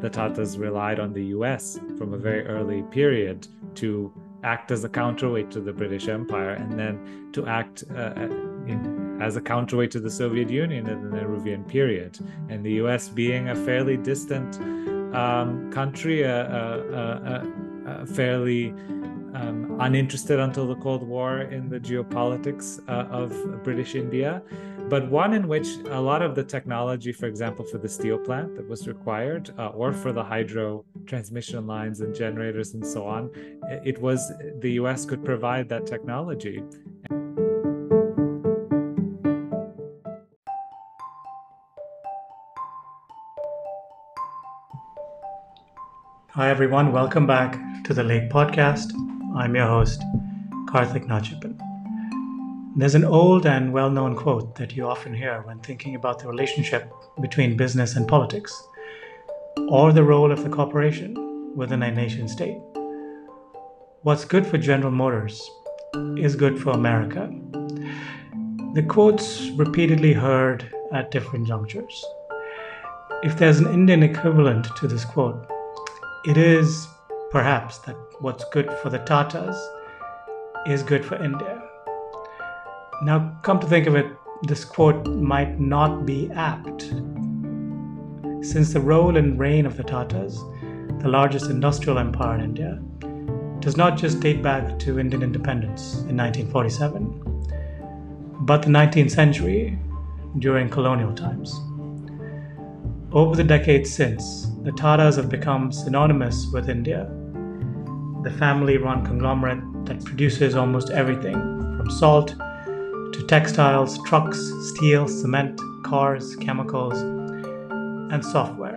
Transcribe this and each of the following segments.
the Tatas relied on the US from a very early period to act as a counterweight to the British Empire and then to act uh, uh in, as a counterweight to the Soviet Union in the Nehruvian period. And the US being a fairly distant um, country, a, a, a, a fairly um, uninterested until the Cold War in the geopolitics uh, of British India, but one in which a lot of the technology, for example, for the steel plant that was required, uh, or for the hydro transmission lines and generators and so on, it was the US could provide that technology. Hi, everyone. Welcome back to the Lake Podcast. I'm your host, Karthik Nachiappan. There's an old and well known quote that you often hear when thinking about the relationship between business and politics, or the role of the corporation within a nation state. What's good for General Motors is good for America. The quote's repeatedly heard at different junctures. If there's an Indian equivalent to this quote, it is perhaps that what's good for the Tatas is good for India. Now, come to think of it, this quote might not be apt, since the role and reign of the Tatas, the largest industrial empire in India, does not just date back to Indian independence in 1947, but the 19th century during colonial times. Over the decades since, the Tatas have become synonymous with India the family run conglomerate that produces almost everything from salt to textiles, trucks, steel, cement, cars, chemicals, and software.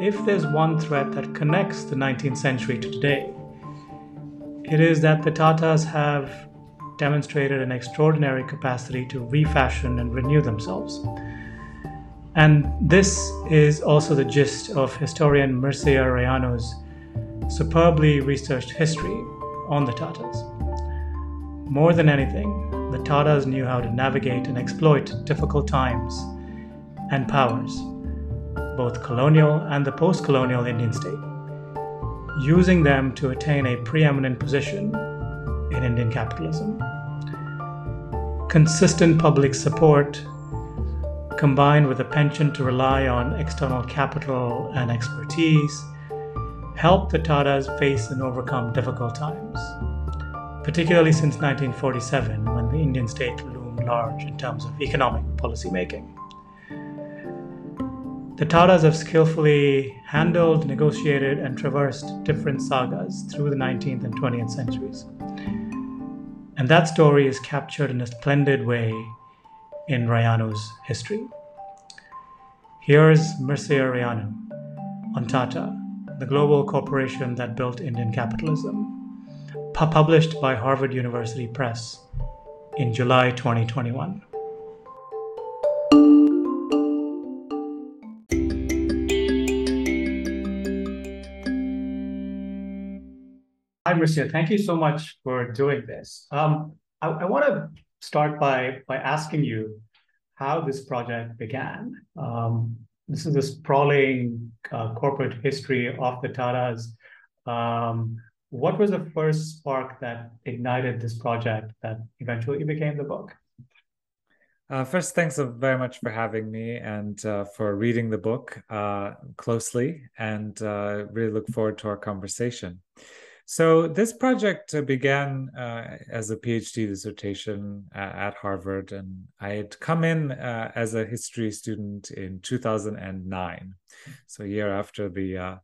If there's one thread that connects the 19th century to today, it is that the Tatas have demonstrated an extraordinary capacity to refashion and renew themselves. And this is also the gist of historian Mircea Raianu's superbly researched history on the Tatas. More than anything, the Tatas knew how to navigate and exploit difficult times and powers, both colonial and the post colonial Indian state, using them to attain a preeminent position in Indian capitalism. Consistent public support combined with a penchant to rely on external capital and expertise helped the Tatas face and overcome difficult times, particularly since 1947 when the Indian state loomed large in terms of economic policymaking. The Tatas have skillfully handled, negotiated, and traversed different sagas through the 19th and 20th centuries. And that story is captured in a splendid way in Raianu's history. Here's Mircea Raiano on Tata the global corporation that built Indian capitalism, published by Harvard University Press in July 2021. Hi, Mircea. Thank you so much for doing this. Um, I, I want to start by by asking you how this project began. Um, this is a sprawling uh, corporate history of the Tatas. Um, what was the first spark that ignited this project that eventually became the book? Uh, first, thanks very much for having me and uh, for reading the book uh, closely, and uh, really look forward to our conversation. So this project began uh, as a PhD dissertation uh, at Harvard, and I had come in as a history student in 2009. So a year after the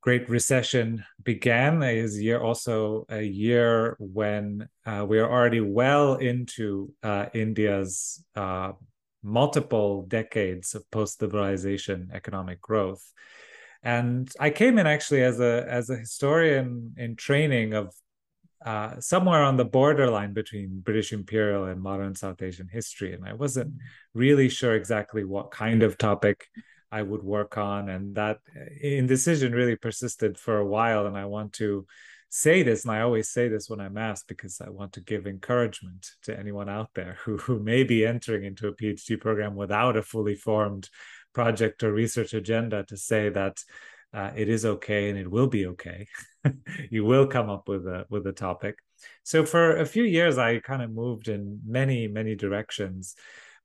Great Recession began, is year also a year when uh, we are already well into India's multiple decades of post-liberalization economic growth. And I came in actually as a as a historian in training of uh, somewhere on the borderline between British imperial and modern South Asian history, and I wasn't really sure exactly what kind of topic I would work on, and that indecision really persisted for a while. And I want to say this, and I always say this when I'm asked because I want to give encouragement to anyone out there who, who may be entering into a PhD program without a fully formed project or research agenda to say that uh, it is okay and it will be okay. you will come up with a with a topic. So for a few years, I kind of moved in many many directions,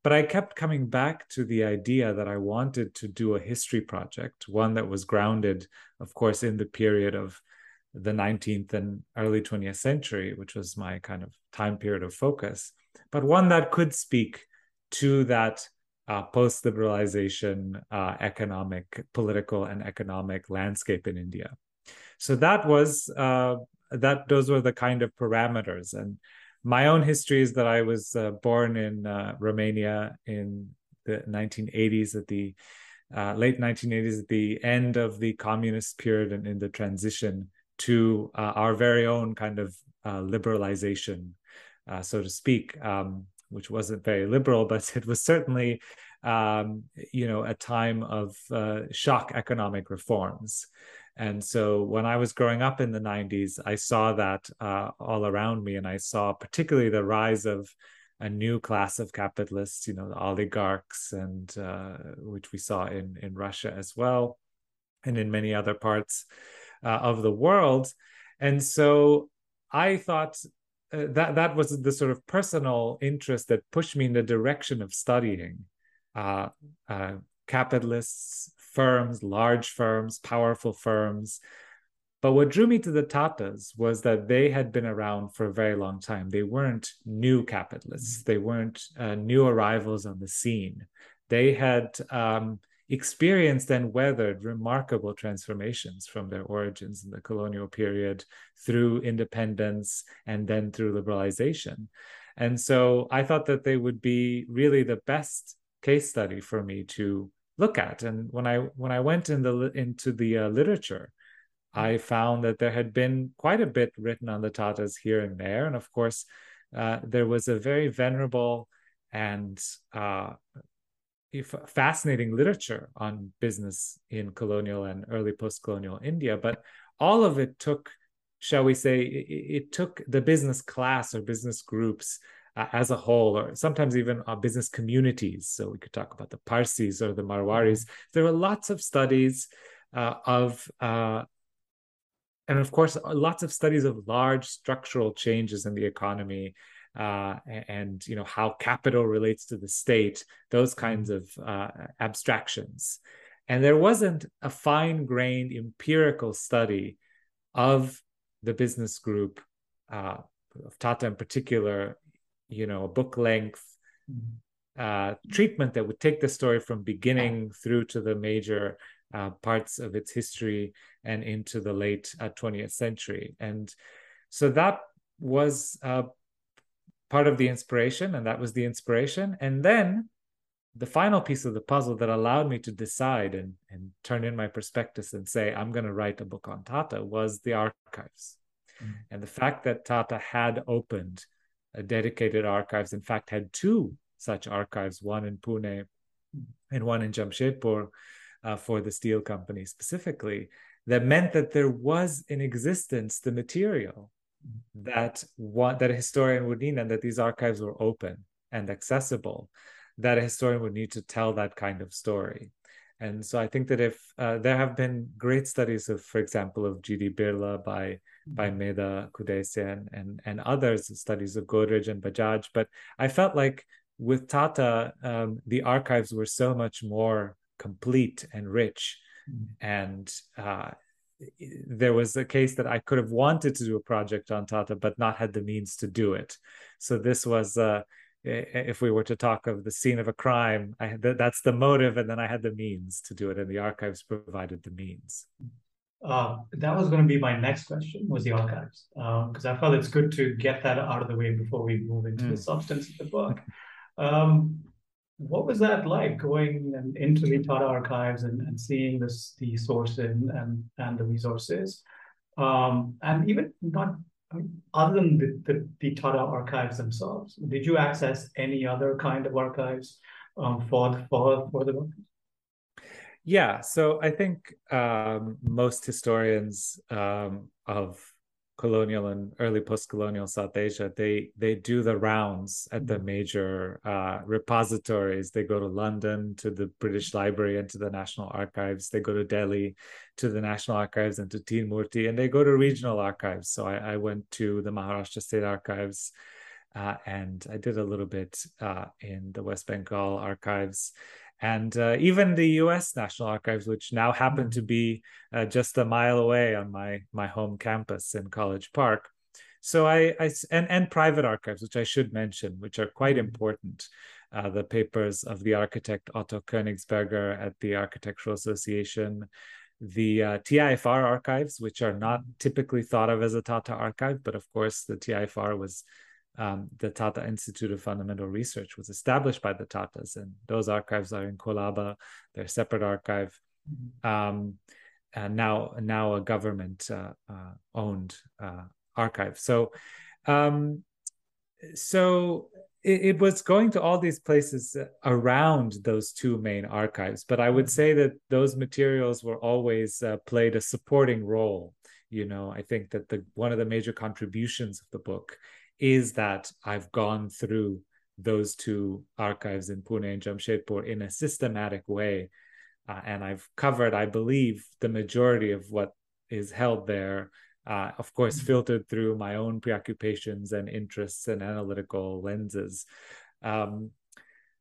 but I kept coming back to the idea that I wanted to do a history project, one that was grounded, of course, in the period of the 19th and early 20th century, which was my kind of time period of focus, but one that could speak to that uh, post liberalization uh, economic, political, and economic landscape in India. So that was uh, that. Those were the kind of parameters. And my own history is that I was uh, born in uh, Romania in the 1980s, at the uh, late 1980s, at the end of the communist period, and in the transition to our very own kind of liberalization, so to speak. Um, which wasn't very liberal, but it was certainly, um, you know, a time of uh, shock economic reforms. And so when I was growing up in the 90s, I saw that uh, all around me. And I saw particularly the rise of a new class of capitalists, you know, the oligarchs, and uh, which we saw in, in Russia as well, and in many other parts uh, of the world. And so I thought uh, that that was the sort of personal interest that pushed me in the direction of studying uh, uh, capitalists, firms, large firms, powerful firms. But what drew me to the Tatas was that they had been around for a very long time. They weren't new capitalists. Mm-hmm. They weren't uh, new arrivals on the scene. They had um, experienced and weathered remarkable transformations from their origins in the colonial period through independence and then through liberalization. And so I thought that they would be really the best case study for me to look at. And when I when I went in the into the uh, literature, I found that there had been quite a bit written on the Tatas here and there, and of course, uh, there was a very venerable and uh, fascinating literature on business in colonial and early post-colonial India, but all of it took, shall we say, it, it took the business class or business groups uh, as a whole, or sometimes even uh, business communities. So we could talk about the Parsis or the Marwaris. Mm-hmm. There are lots of studies uh, of uh, and of course lots of studies of large structural changes in the economy uh, and you know how capital relates to the state those kinds mm-hmm. of uh, abstractions and there wasn't a fine-grained empirical study of the business group uh, of tata in particular you know a book length mm-hmm. uh, treatment that would take the story from beginning through to the major uh, parts of its history and into the late 20th uh, century and so that was uh, part of the inspiration, and that was the inspiration. And then the final piece of the puzzle that allowed me to decide and, and turn in my prospectus and say, I'm going to write a book on Tata was the archives. Mm-hmm. And the fact that Tata had opened dedicated archives, in fact, had two such archives, one in Pune and one in Jamshedpur uh, for the steel company specifically, that meant that there was in existence the material that one that a historian would need and that these archives were open and accessible that a historian would need to tell that kind of story. And so i think that if uh, there have been great studies of for example of gd birla by by mm-hmm. Kudaisya and, and and others studies of godrej and bajaj but i felt like with tata um, the archives were so much more complete and rich mm-hmm. and uh, there was a case that I could have wanted to do a project on Tata, but not had the means to do it. So this was, uh, if we were to talk of the scene of a crime, I, that's the motive, and then I had the means to do it, and the archives provided the means. Uh, that was going to be my next question was the archives because um, I felt it's good to get that out of the way before we move into mm. the substance of the book. Um, what was that like going and into the Tata archives and, and seeing this the sources and, and the resources? Um, and even not I mean, other than the, the, the, Tata archives themselves, did you access any other kind of archives um, for, for, for the book? Yeah, so I think um, most historians um, of colonial and early post-colonial South Asia, they they do the rounds at the mm-hmm. major uh, repositories. They go to London to the British Library and to the National Archives. They go to Delhi to the National Archives and to Teen Murti, and they go to regional archives. So I, I went to the Maharashtra State Archives. Uh, and I did a little bit uh, in the West Bengal archives and uh, even the U.S. National Archives, which now happen to be uh, just a mile away on my my home campus in College Park. So I, I and and private archives, which I should mention, which are quite mm-hmm. important. Uh, the papers of the architect Otto Königsberger at the Architectural Association, the uh, TIFR archives, which are not mm-hmm. typically thought of as a Tata archive, but of course the TIFR was um, the Tata Institute of Fundamental Research was established by the Tatas, and those archives are in Colaba. They're a separate archive, mm-hmm. um, and now now a government uh, uh, owned uh, archive. So, um, so it, it, was going to all these places around those two main archives, but I would mm-hmm. say that those materials were always uh, played a supporting role. You know, I think that the one of the major contributions of the book is that I've gone through those two archives in Pune and Jamshedpur in a systematic way. Uh, and I've covered, I believe, the majority of what is held there, uh, of course, mm-hmm. filtered through my own preoccupations and interests and analytical lenses. Um,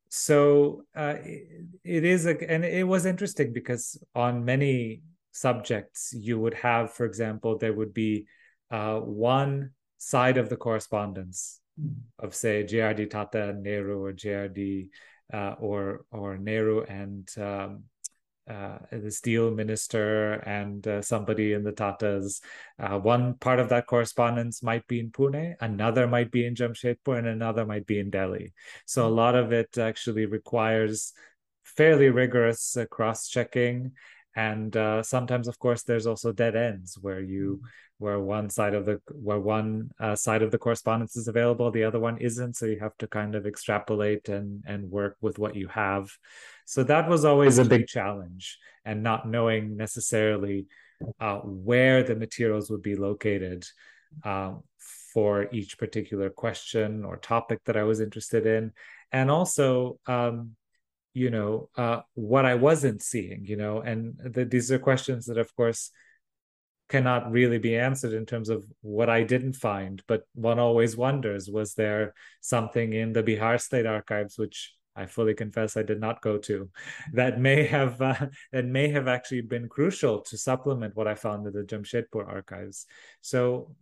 so uh, it, it is, a, and it was interesting because on many subjects, you would have, for example, there would be uh, one side of the correspondence mm. of say JRD Tata and Nehru or JRD uh, or or Nehru and um, uh, the steel minister and uh, somebody in the Tatas. Uh, one part of that correspondence might be in Pune, another might be in Jamshedpur, and another might be in Delhi. So a mm. lot of it actually requires fairly rigorous uh, cross checking and uh, sometimes of course there's also dead ends where you mm. Where one side of the where one uh, side of the correspondence is available the other one isn't. So you have to kind of extrapolate and and work with what you have. So that was always a big challenge and not knowing necessarily uh, where the materials would be located uh, for each particular question or topic that i was interested in. And also um, you know uh, what i wasn't seeing you know and the, these are questions that of course cannot really be answered in terms of what i didn't find but one always wonders was there something in the bihar state archives which i fully confess i did not go to that may have uh, that may have actually been crucial to supplement what i found in the jamshedpur archives. So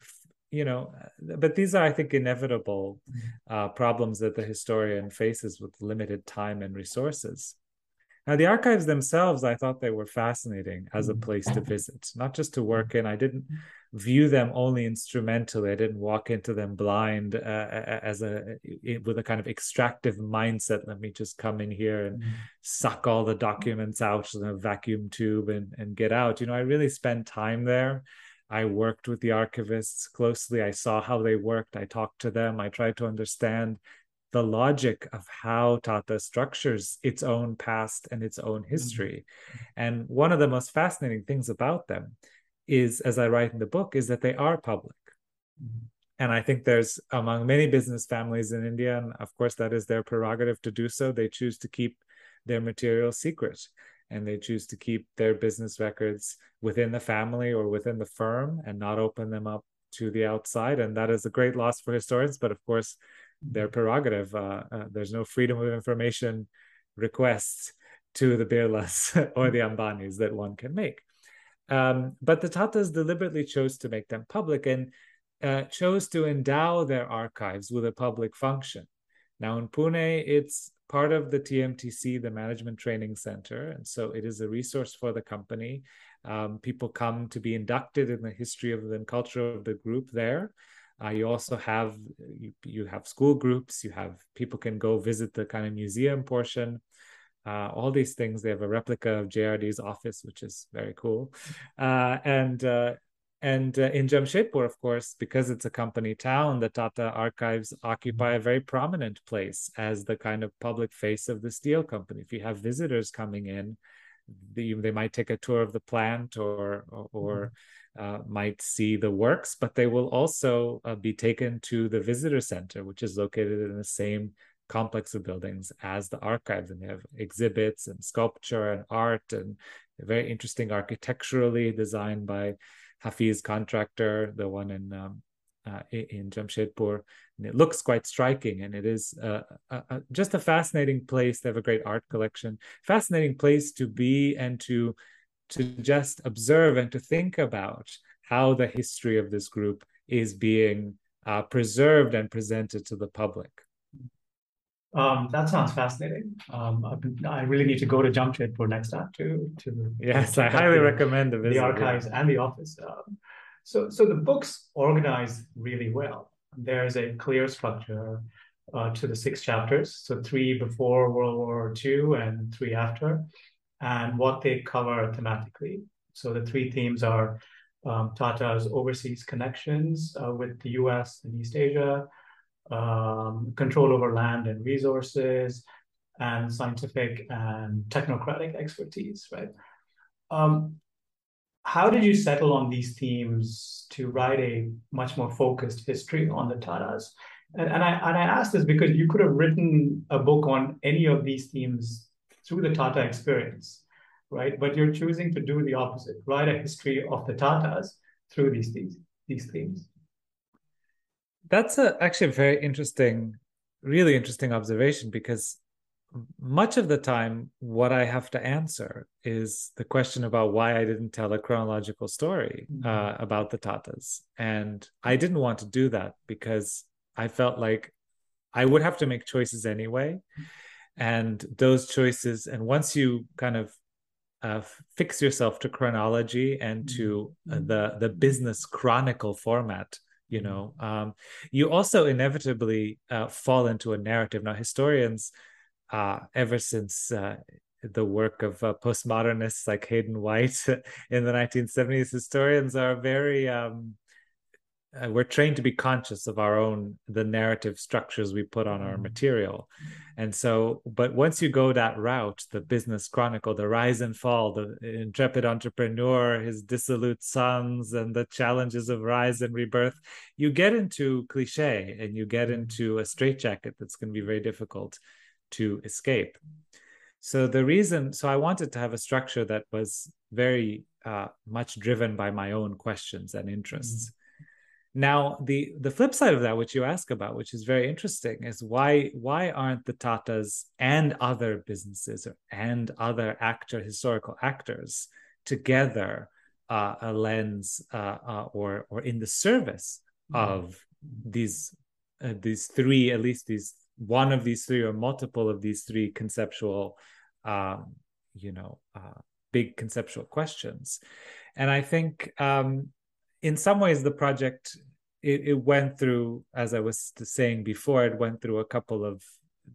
you know but these are i think inevitable uh, problems that the historian faces with limited time and resources now the archives themselves i thought they were fascinating as a place to visit not just to work in i didn't view them only instrumentally i didn't walk into them blind uh, as a with a kind of extractive mindset let me just come in here and mm-hmm. suck all the documents out in a vacuum tube and, and get out you know i really spent time there I worked with the archivists closely. I saw how they worked. I talked to them. I tried to understand the logic of how Tata structures its own past and its own history. Mm-hmm. And one of the most fascinating things about them is, as I write in the book, is that they are public. Mm-hmm. And I think there's among many business families in India, and of course, that is their prerogative to do so, they choose to keep their material secret and they choose to keep their business records within the family or within the firm and not open them up to the outside. And that is a great loss for historians, but of course, their prerogative. Uh, uh, there's no freedom of information requests to the Birlas or the Ambanis that one can make. Um, but the Tatas deliberately chose to make them public and uh, chose to endow their archives with a public function. Now in Pune, it's part of the TMTC, the Management Training Center. And so it is a resource for the company. Um, people come to be inducted in the history of the and culture of the group there. Uh, you also have you, you, have school groups. You have people can go visit the kind of museum portion. Uh, all these things. They have a replica of JRD's office, which is very cool. Uh, and uh, and uh, in Jamshedpur, of course, because it's a company town, the Tata archives occupy a very prominent place as the kind of public face of the steel company. If you have visitors coming in, they, they might take a tour of the plant or or, or uh, might see the works, but they will also uh, be taken to the visitor center, which is located in the same complex of buildings as the archives. And they have exhibits and sculpture and art and very interesting architecturally designed by Hafiz Contractor, the one in um, uh, in Jamshedpur. And it looks quite striking, and it is uh, just a fascinating place. They have a great art collection. Fascinating place to be and to to just observe and to think about how the history of this group is being uh, preserved and presented to the public. Um, that sounds fascinating. Um, I really need to go to Jamshedpur next time to to. Yes, I highly the, recommend the visit. The archives yeah. and the office. Um, so, so the books organize really well. There's a clear structure uh, to the six chapters. So three before World War II and three after, and what they cover thematically. So the three themes are um, Tata's overseas connections uh, with the U.S. and East Asia um, control over land and resources, and scientific and technocratic expertise, right? Um, how did you settle on these themes to write a much more focused history on the Tatas? And, and I and I ask this because you could have written a book on any of these themes through the Tata experience, right? But you're choosing to do the opposite, write a history of the Tatas through these these, these themes. That's a, actually a very interesting, really interesting observation because much of the time, what I have to answer is the question about why I didn't tell a chronological story mm-hmm. uh, about the Tatas. And I didn't want to do that because I felt like I would have to make choices anyway. And those choices, and once you kind of uh, fix yourself to chronology and to uh, mm-hmm. the the business chronicle format you mm-hmm. know um, you also inevitably uh, fall into a narrative now historians uh, ever since uh, the work of uh, postmodernists like hayden white in the 1970s historians are very um, uh, we're trained to be conscious of our own the narrative structures we put on our mm-hmm. material and so but once you go that route the business chronicle the rise and fall the intrepid entrepreneur his dissolute sons and the challenges of rise and rebirth you get into cliche and you get mm-hmm. into a straitjacket that's going to be very difficult to escape so the reason so i wanted to have a structure that was very uh, much driven by my own questions and interests mm-hmm now, the the flip side of that, which you ask about, which is very interesting, is why why aren't the Tatas and other businesses and other actor historical actors together uh, a lens uh, uh, or or in the service mm-hmm. of these uh, these three at least these one of these three or multiple of these three conceptual um, you know uh, big conceptual questions and i think um, in some ways the project it, it went through as i was saying before it went through a couple of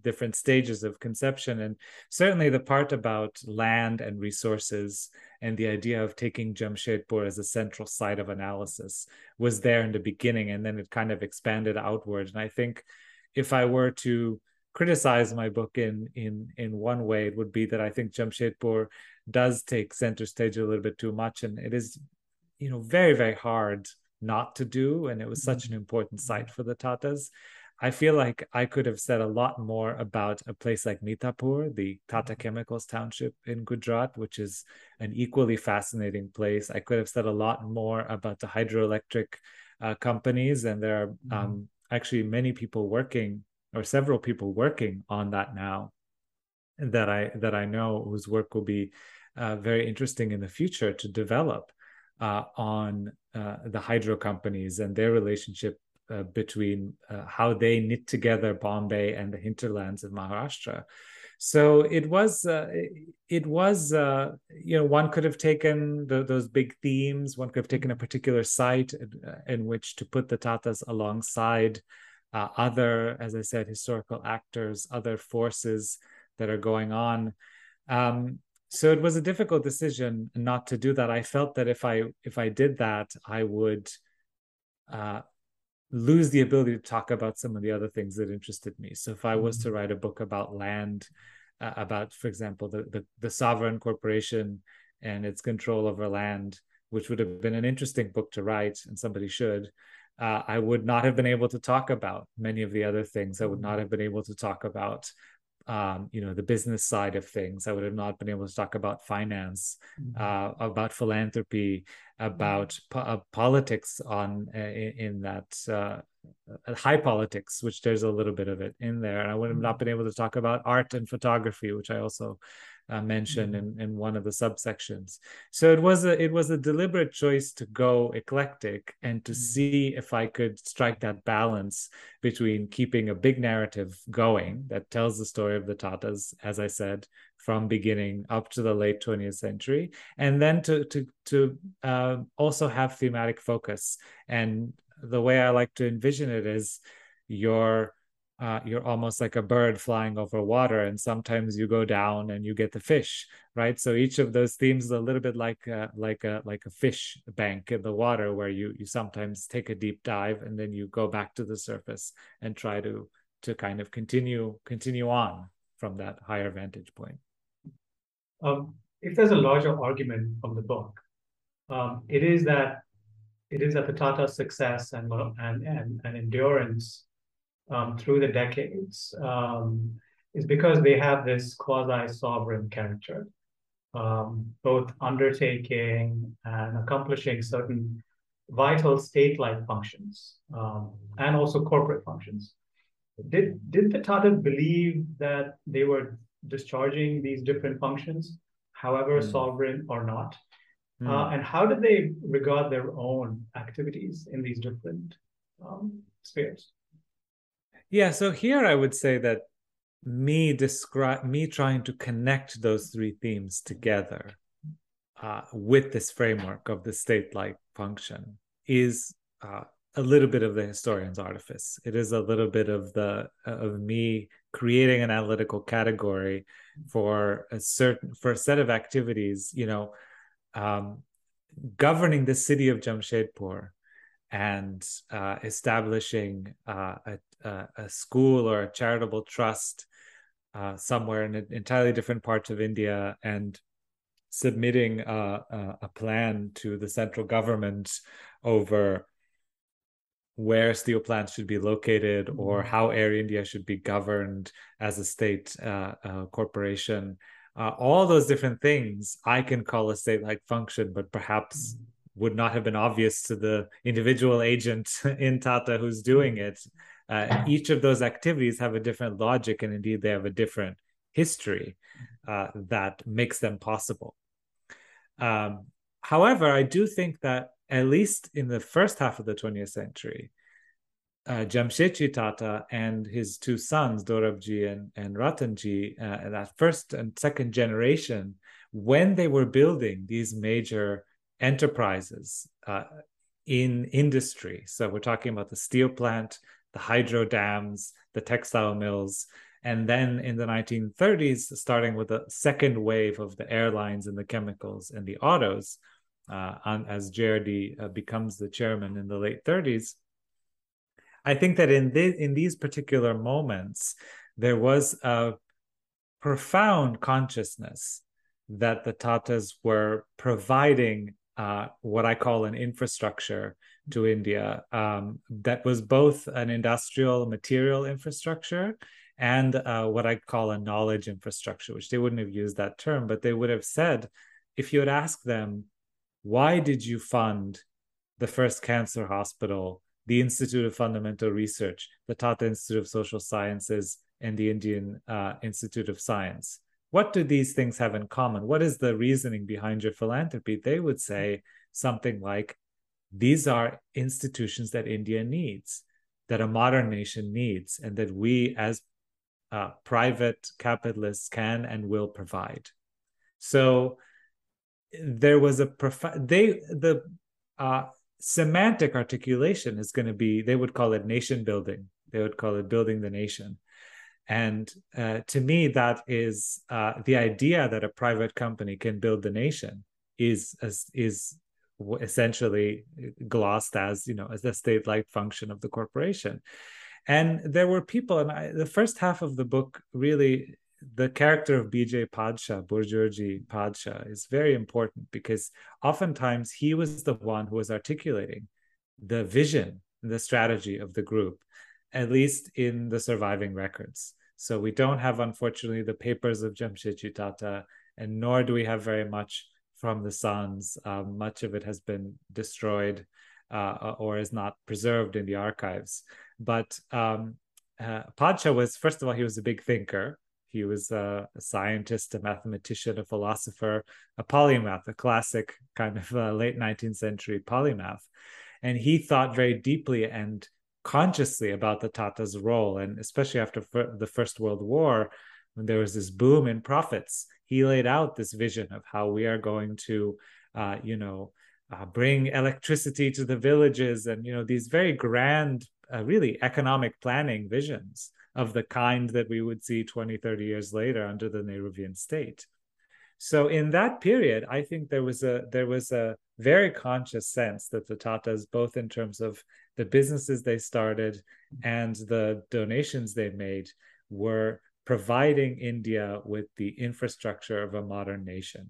different stages of conception. And certainly the part about land and resources and the idea of taking Jamshedpur as a central site of analysis was there in the beginning and then it kind of expanded outward. And I think if I were to criticize my book in in in one way it would be that I think Jamshedpur does take center stage a little bit too much and it is you know very very hard not to do and it was such an mm-hmm. important site for the tatas i feel like i could have said a lot more about a place like mithapur the tata mm-hmm. chemicals township in gujarat which is an equally fascinating place i could have said a lot more about the hydroelectric uh, companies and there are mm-hmm. um, actually many people working or several people working on that now that i that i know whose work will be uh, very interesting in the future to develop uh, on uh, the hydro companies and their relationship uh, between uh, how they knit together Bombay and the hinterlands of Maharashtra. So it was, uh, it was, uh, you know, one could have taken the, those big themes. One could have taken a particular site in, in which to put the Tatas alongside other, as I said, historical actors, other forces that are going on. Um, so it was a difficult decision not to do that i felt that if i if i did that i would uh, lose the ability to talk about some of the other things that interested me so if i was to mm-hmm. write a book about land uh, about for example the, the, the sovereign corporation and its control over land which would have been an interesting book to write, and somebody should, uh, I would not have been able to talk about many of the other things. I would not have been able to talk about, um, you know, the business side of things. I would have not been able to talk about finance, mm-hmm. uh, about philanthropy, about po- uh, politics on uh, in, in, that uh, high politics, which there's a little bit of it in there. And I would have not mm-hmm. been able to talk about art and photography, which I also uh, mentioned mm-hmm. in, in one of the subsections. So it was a it was a deliberate choice to go eclectic and to mm-hmm. see if I could strike that balance between keeping a big narrative going that tells the story of the Tatas, as I said, from beginning up to the late 20th century, and then to to to uh, also have thematic focus. And the way I like to envision it is your uh, you're almost like a bird flying over water and sometimes you go down and you get the fish right? So each of those themes is a little bit like a, like a like a fish bank in the water where you you sometimes take a deep dive and then you go back to the surface and try to to kind of continue continue on from that higher vantage point. Um, if there's a larger argument from the book um, it is that it is that the Tata success and and and, and endurance um, through the decades um, is because they have this quasi sovereign character, um, both undertaking and accomplishing certain vital state like functions um, and also corporate functions. Did, did the Tatas believe that they were discharging these different functions, however mm. sovereign or not? Mm. Uh, and how did they regard their own activities in these different um, spheres? Yeah, so here I would say that me describe me trying to connect those three themes together uh, with this framework of the state-like function is uh, a little bit of the historian's artifice. It is a little bit of the of me creating an analytical category for a certain for a set of activities. You know, um, governing the city of Jamshedpur and uh, establishing uh, a, a, school or a charitable trust uh, somewhere in an entirely different parts of India and submitting a, a, plan to the central government over where steel plants should be located or mm-hmm. how Air India should be governed as a state uh, uh, corporation. Uh, all those different things I can call a state like function, but perhaps mm-hmm would not have been obvious to the individual agent in Tata who's doing it. Uh, each of those activities have a different logic, and indeed, they have a different history uh, that makes them possible. Um, however, I do think that at least in the first half of the 20th century, uh, Jamshedji Tata and his two sons, Dorabji and, and Ratanji, uh, that first and second generation, when they were building these major enterprises uh, in industry. So we're talking about the steel plant, the hydro dams, the textile mills. And then in the 1930s, starting with the second wave of the airlines and the chemicals and the autos, uh, on, as JRD uh, becomes the chairman in the late 30s, I think that in, in these particular moments, there was a profound consciousness that the Tatas were providing uh, what I call an infrastructure to India um, that was both an industrial material infrastructure and uh, what I call a knowledge infrastructure, which they wouldn't have used that term, but they would have said, if you had asked them, why did you fund the first cancer hospital, the Institute of Fundamental Research, the Tata Institute of Social Sciences, and the Indian uh, Institute of Science? What do these things have in common? What is the reasoning behind your philanthropy? They would say something like, these are institutions that India needs, that a modern nation needs, and that we as uh, private capitalists can and will provide. So there was a profound, they, the uh, semantic articulation is going to be, they would call it nation building. They would call it building the nation. And uh, to me, that is uh, the idea that a private company can build the nation is is essentially glossed as you know as the state-like function of the corporation. And there were people, and I, the first half of the book really the character of BJ Padshah, Burjorji Padshah, is very important because oftentimes he was the one who was articulating the vision, the strategy of the group, at least in the surviving records. So we don't have, unfortunately, the papers of Jamshedji Tata, and nor do we have very much from the sons. Uh, much of it has been destroyed uh, or is not preserved in the archives. But um, uh, was, first of all, he was a big thinker. He was a, a, scientist, a mathematician, a philosopher, a polymath, a classic kind of uh, late 19th century polymath. And he thought very deeply and consciously about the Tata's role. And especially after the First World War, when there was this boom in profits, he laid out this vision of how we are going to, uh, you know, uh, bring electricity to the villages and, you know, these very grand, uh, really economic planning visions of the kind that we would see 20, 30 years later under the Nehruvian state. So in that period, I think there was a there was a very conscious sense that the Tatas, both in terms of the businesses they started and the donations they made, were providing India with the infrastructure of a modern nation.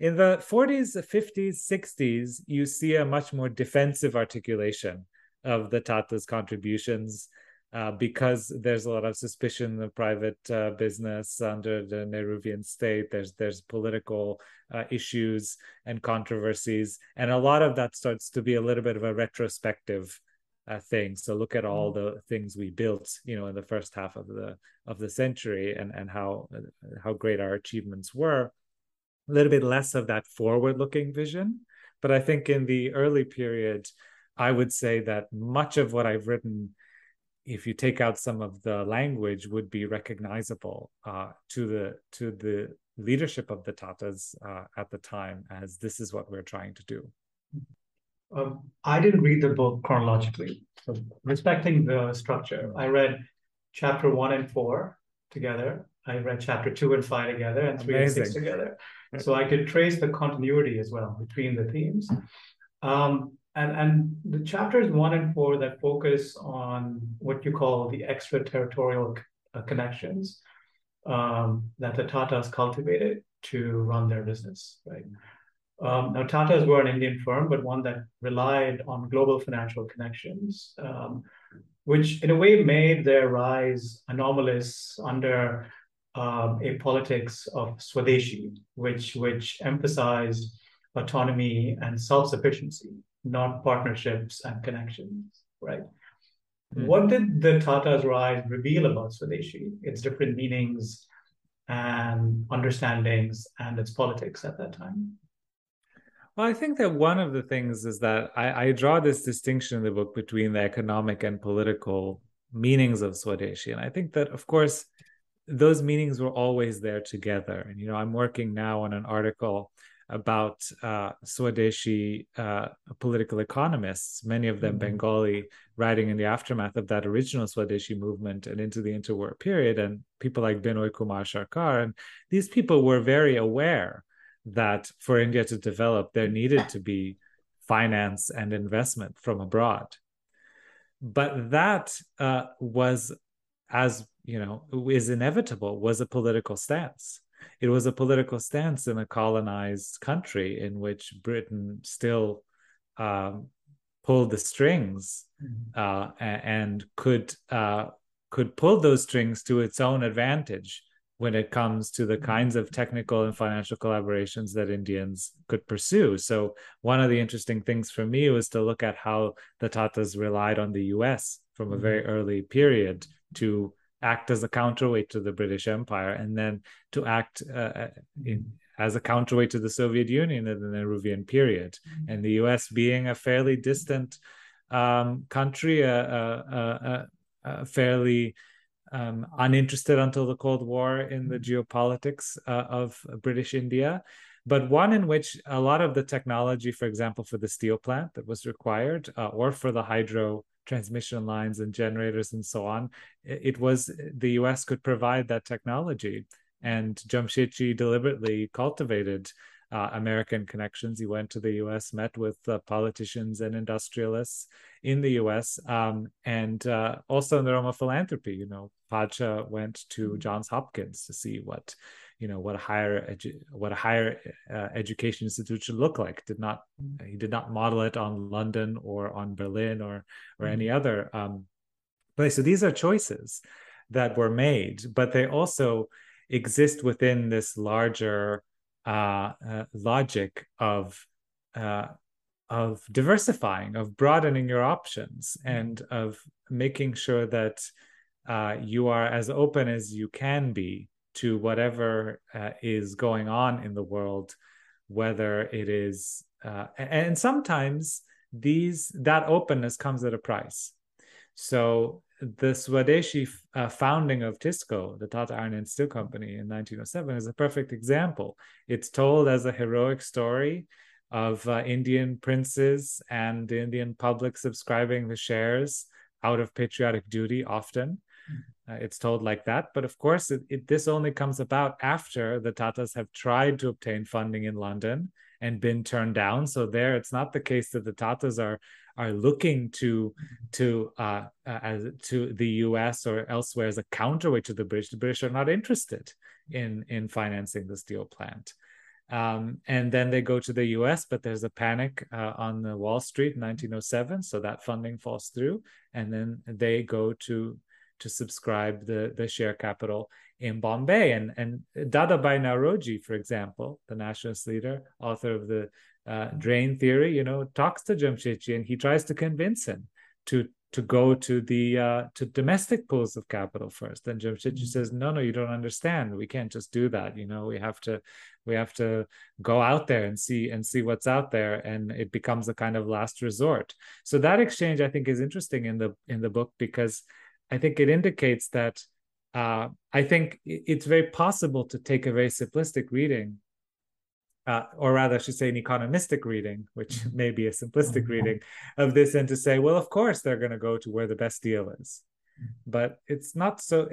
In the 40s, 50s, 60s, you see a much more defensive articulation of the Tata's contributions uh, because there's a lot of suspicion of private uh, business under the Nehruvian state. There's there's political uh, issues and controversies, and a lot of that starts to be a little bit of a retrospective uh, thing. So look at all mm-hmm. the things we built, you know, in the first half of the of the century, and and how how great our achievements were. A little bit less of that forward-looking vision, but I think in the early period, I would say that much of what I've written if you take out some of the language would be recognizable uh, to the to the leadership of the tatas uh, at the time as this is what we're trying to do um, i didn't read the book chronologically. So respecting the structure i read chapter one and four together. I read chapter two and five together and three Amazing. and six together. So i could trace the continuity as well between the themes. Um, and and the chapters one and four that focus on what you call the extraterritorial uh, connections um, that the Tatas cultivated to run their business, right? Um, now, Tatas were an Indian firm, but one that relied on global financial connections, um, which in a way made their rise anomalous under um, a politics of Swadeshi, which, which emphasized autonomy and self sufficiency not partnerships and connections, right? Mm-hmm. What did the Tata's rise reveal about Swadeshi, its different meanings and understandings and its politics at that time? Well, I think that one of the things is that I, I draw this distinction in the book between the economic and political meanings of Swadeshi. And I think that, of course, those meanings were always there together. And, you know, I'm working now on an article about uh, Swadeshi uh, political economists, many of them mm-hmm. Bengali, writing in the aftermath of that original Swadeshi movement and into the interwar period, and people like Binoy Kumar Sarkar. And these people were very aware that for India to develop, there needed to be finance and investment from abroad. But that uh, was, as you know, is inevitable, was a political stance it was a political stance in a colonized country in which Britain still um, pulled the strings mm-hmm. uh, and could uh, could pull those strings to its own advantage when it comes to the mm-hmm. kinds of technical and financial collaborations that Indians could pursue. So one of the interesting things for me was to look at how the Tatas relied on the U.S. from a very mm-hmm. early period to act as a counterweight to the British Empire, and then to act uh, uh in, as a counterweight to the Soviet Union in the Nehruvian period, mm-hmm. and the U.S. being a fairly distant um, country, a, a, a, a fairly um, uninterested until the Cold War in the geopolitics uh, of British India, but one in which a lot of the technology, for example, for the steel plant that was required, uh, or for the hydro transmission lines and generators and so on. It was the US could provide that technology. And Jamshedji deliberately cultivated uh, American connections. He went to the U.S., met with uh, politicians and industrialists in the U.S., um, and uh, also in the realm of philanthropy. You know, Padshah went to mm-hmm. Johns Hopkins to see what, you know, what a higher edu- what a higher uh, education institute should look like. Did not he did not model it on London or on Berlin or or mm-hmm. any other um, place. So these are choices that were made, but they also exist within this larger uh, uh, logic of uh, of diversifying, of broadening your options, and of making sure that uh, you are as open as you can be to whatever uh, is going on in the world, whether it is, uh, and sometimes these that openness comes at a price. So the Swadeshi uh, founding of TISCO, the Tata Iron and Steel Company in 1907, is a perfect example. It's told as a heroic story of uh, Indian princes and the Indian public subscribing the shares out of patriotic duty often. Uh, it's told like that. But of course, it, it, this only comes about after the Tatas have tried to obtain funding in London and been turned down. So there, it's not the case that the Tatas are are looking to to uh, uh, as to the U.S. or elsewhere as a counterweight to the British. The British are not interested in in financing the steel plant. Um, and then they go to the US, but there's a panic uh, on the Wall Street in 1907, so that funding falls through, and then they go to to subscribe the the share capital in Bombay. And and Dadabhai Naoroji, for example, the nationalist leader, author of the uh, drain theory, you know, talks to Jamshedji and he tries to convince him to to go to the uh, to domestic pools of capital first. And Jamshedji mm-hmm. says, no, no, you don't understand. We can't just do that. You know, we have to we have to go out there and see and see what's out there. And it becomes a kind of last resort. So that exchange, I think, is interesting in the in the book because I think it indicates that uh, I think it's very possible to take a very simplistic reading, uh, or rather, I should say, an economistic reading, which mm-hmm. may be a simplistic mm-hmm. reading of this, and to say, well, of course, they're going to go to where the best deal is but it's not so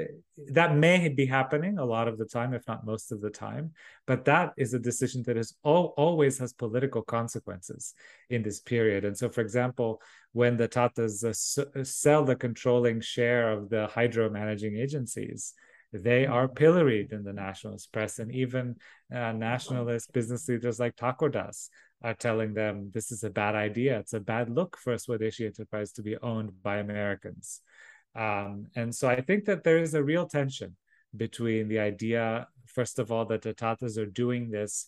that may be happening a lot of the time if not most of the time but that is a decision that is all, always has political consequences in this period and so for example when the tatas uh, uh, sell the controlling share of the hydro managing agencies they are pilloried in the nationalist press and even uh, nationalist business leaders like Thakurdas are telling them this is a bad idea it's a bad look for a swadeshi enterprise to be owned by americans um, and so I think that there is a real tension between the idea, first of all, that the Tatas are doing this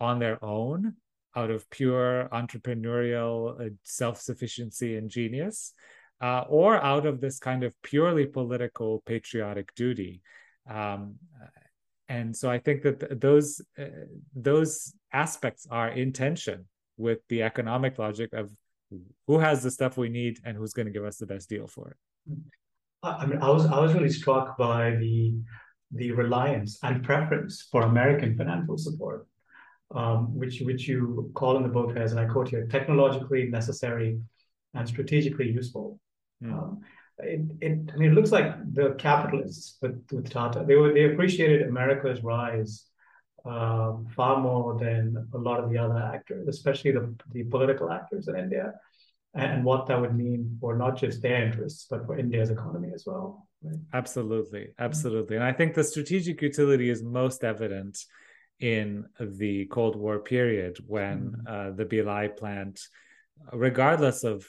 on their own out of pure entrepreneurial uh, self sufficiency and genius, uh, or out of this kind of purely political patriotic duty. Um, and so I think that th- those uh, those aspects are in tension with the economic logic of who has the stuff we need and who's going to give us the best deal for it. I mean, I was I was really struck by the the reliance and preference for American financial support, um, which which you call in the book as, and I quote here, technologically necessary and strategically useful. Mm. Um, it, it, I mean, it looks like the capitalists with, with Tata, they were they appreciated America's rise uh, far more than a lot of the other actors, especially the, the political actors in India and what that would mean for not just their interests, but for India's economy as well. Right? Absolutely, absolutely. And I think the strategic utility is most evident in the Cold War period when mm-hmm. uh, the Bhilai plant, regardless of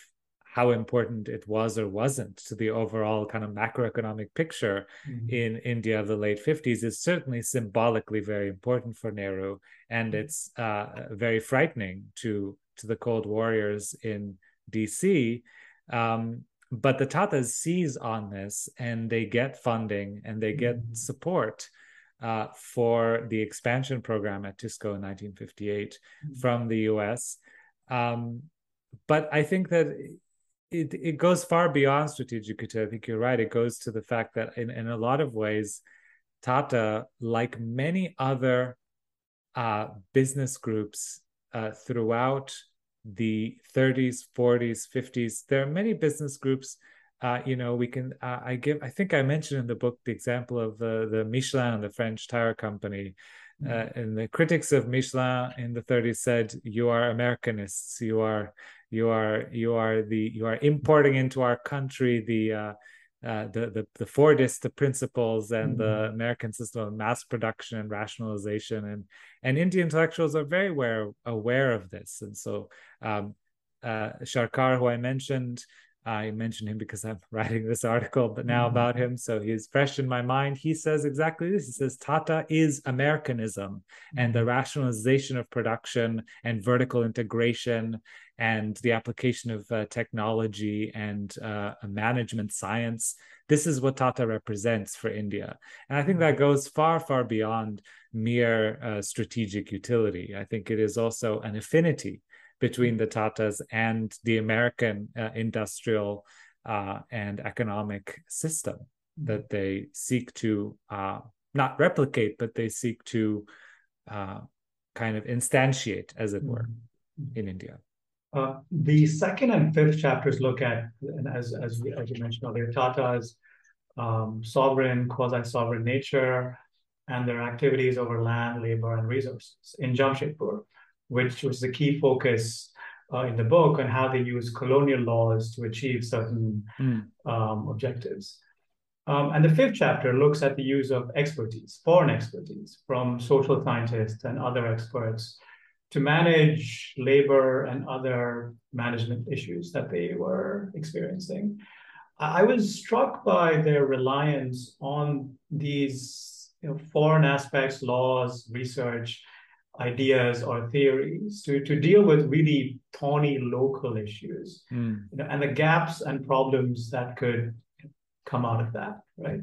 how important it was or wasn't to the overall kind of macroeconomic picture mm-hmm. in India of the late 50s is certainly symbolically very important for Nehru. And mm-hmm. it's uh, very frightening to to the Cold Warriors in DC. Um, but the Tatas seize on this and they get funding and they get mm-hmm. support uh, for the expansion program at TISCO in 1958 mm-hmm. from the US. Um, but I think that it, it goes far beyond strategic. I think you're right. It goes to the fact that in, in a lot of ways, Tata, like many other uh, business groups uh, throughout the 30s 40s 50s there are many business groups uh, you know we can uh, i give i think i mentioned in the book the example of the the michelin the french tire company uh, and the critics of Michelin in the 30s said, "You are Americanists. You are, you are, you are the, you are importing into our country the." Uh, uh, the, the the Fordist principles and mm-hmm. the American system of mass production and rationalization and and Indian intellectuals are very aware aware of this and so um, uh, Sarkar, who I mentioned, I mentioned him because I'm writing this article but now mm-hmm. about him, so he's fresh in my mind. He says exactly this. He says Tata is Americanism and the mm-hmm. rationalization of production and vertical integration and the application of uh, technology and uh, management science. This is what Tata represents for India, and I think that mm-hmm. goes far, far beyond mere uh, strategic utility. I think it is also an affinity between the Tatas and the American uh, industrial uh, and economic system that they seek to uh, not replicate, but they seek to uh, kind of instantiate, as it were, in India. Uh, the second and fifth chapters look at, and as as, we, as you mentioned earlier, Tata's um, sovereign, quasi-sovereign nature, and their activities over land, labor, and resources in Jamshedpur which was the key focus uh, in the book on how they use colonial laws to achieve certain mm. um, objectives. Um, and the fifth chapter looks at the use of expertise, foreign expertise from social scientists and other experts to manage labor and other management issues that they were experiencing. I was struck by their reliance on these you know, foreign aspects, laws, research, ideas or theories to, to deal with really thorny local issues mm. you know, and the gaps and problems that could come out of that right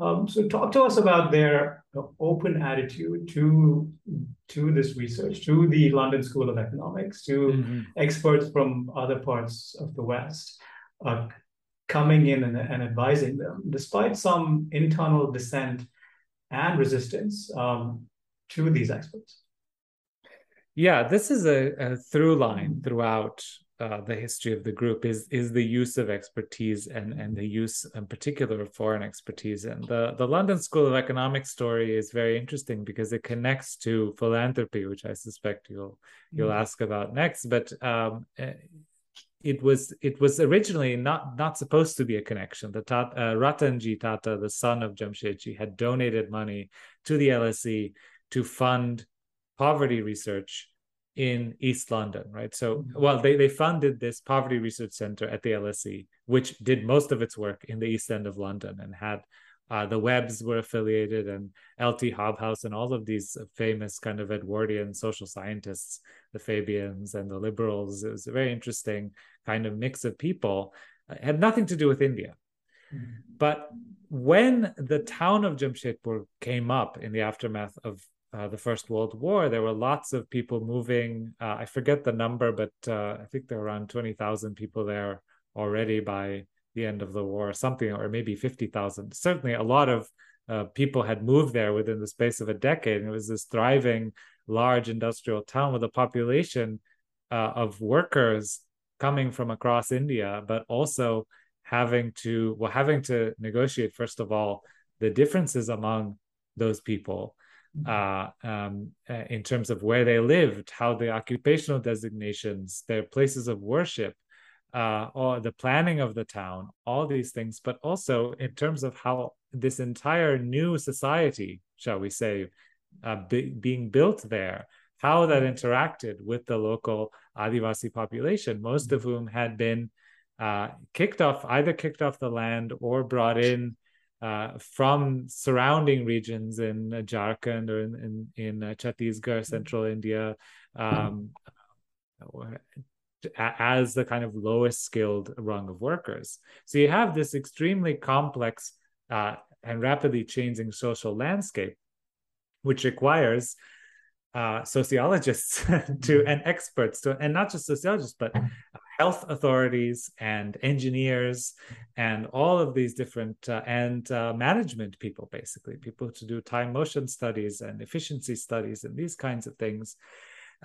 um, so talk to us about their open attitude to to this research to the london school of economics to mm-hmm. experts from other parts of the west uh, coming in and, and, advising them despite some internal dissent and resistance um, to these experts yeah this is a, a through line throughout uh, the history of the group is is the use of expertise and and the use in particular of foreign expertise and the the london school of economics story is very interesting because it connects to philanthropy which i suspect you'll you'll mm-hmm. ask about next but um, eh, it was it was originally not not supposed to be a connection. The Tata, uh, Ratanji Tata, the son of Jamshedji, had donated money to the LSE to fund poverty research in East London, right? So, mm-hmm. well, they, they funded this poverty research center at the LSE, which did most of its work in the East End of London and had uh, the Webbs were affiliated and LT Hobhouse and all of these famous kind of Edwardian social scientists, the Fabians and the liberals. It was a very interesting kind of mix of people. It had nothing to do with India. Mm-hmm. But when the town of Jamshedpur came up in the aftermath of uh, the First World War, there were lots of people moving. Uh, I forget the number, but uh, I think there were around 20,000 people there already by the end of the war, something, or maybe 50,000. Certainly, a lot of uh, people had moved there within the space of a decade. And it was this thriving, large industrial town with a population uh, of workers coming from across India, but also having to, well, having to negotiate, first of all, the differences among those people uh, um, uh, in terms of where they lived, how the occupational designations, their places of worship, uh, or the planning of the town, all these things, but also in terms of how this entire new society, shall we say, uh, be, being built there, how that interacted with the local Adivasi population, most of whom had been uh, kicked off, either kicked off the land or brought in uh, from surrounding regions in uh, Jharkhand or in in, in uh, Chhattisgarh, central India, um, as the kind of lowest skilled rung of workers. So you have this extremely complex uh, and rapidly changing social landscape, which requires uh, sociologists to mm-hmm. and experts to and not just sociologists but health authorities and engineers and all of these different uh, and uh, management people basically people to do time motion studies and efficiency studies and these kinds of things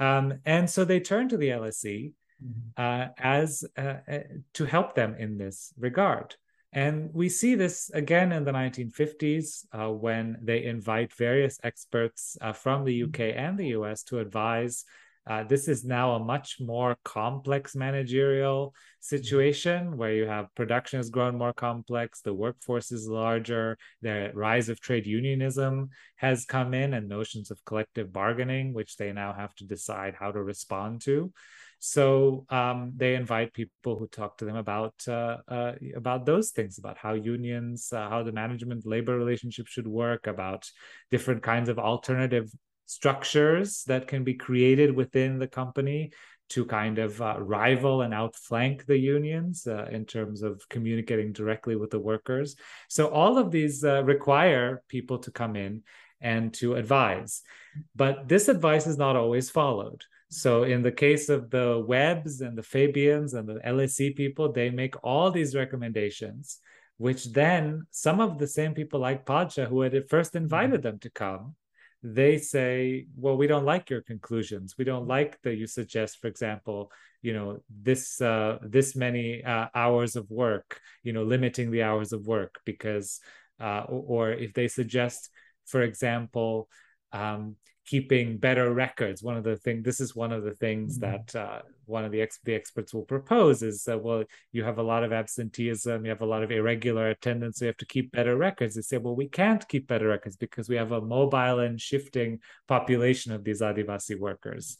um, and so they turn to the lse mm-hmm. uh, as uh, uh, to help them in this regard And we see this again in the 1950s uh, when they invite various experts uh, from the UK and the US to advise. Uh, this is now a much more complex managerial situation where you have production has grown more complex, the workforce is larger, the rise of trade unionism has come in, and notions of collective bargaining, which they now have to decide how to respond to. So um, they invite people who talk to them about uh, uh, about those things, about how unions, uh, how the management labor relationship should work, about different kinds of alternative structures that can be created within the company to kind of uh, rival and outflank the unions uh, in terms of communicating directly with the workers. So all of these uh, require people to come in and to advise. But this advice is not always followed. So in the case of the Webbs and the Fabians and the LSE people, they make all these recommendations, which then some of the same people like Padshah, who had first mm-hmm. invited them to come, they say, well, we don't like your conclusions. We don't like that you suggest, for example, you know, this uh, this many uh, hours of work, you know, limiting the hours of work because, uh, or, or if they suggest, for example, um, keeping better records. One of the things, this is one of the things mm-hmm. that uh, one of the, ex- the experts will propose is that, well, you have a lot of absenteeism, you have a lot of irregular attendance, so you have to keep better records. They say, well, we can't keep better records because we have a mobile and shifting population of these Adivasi workers.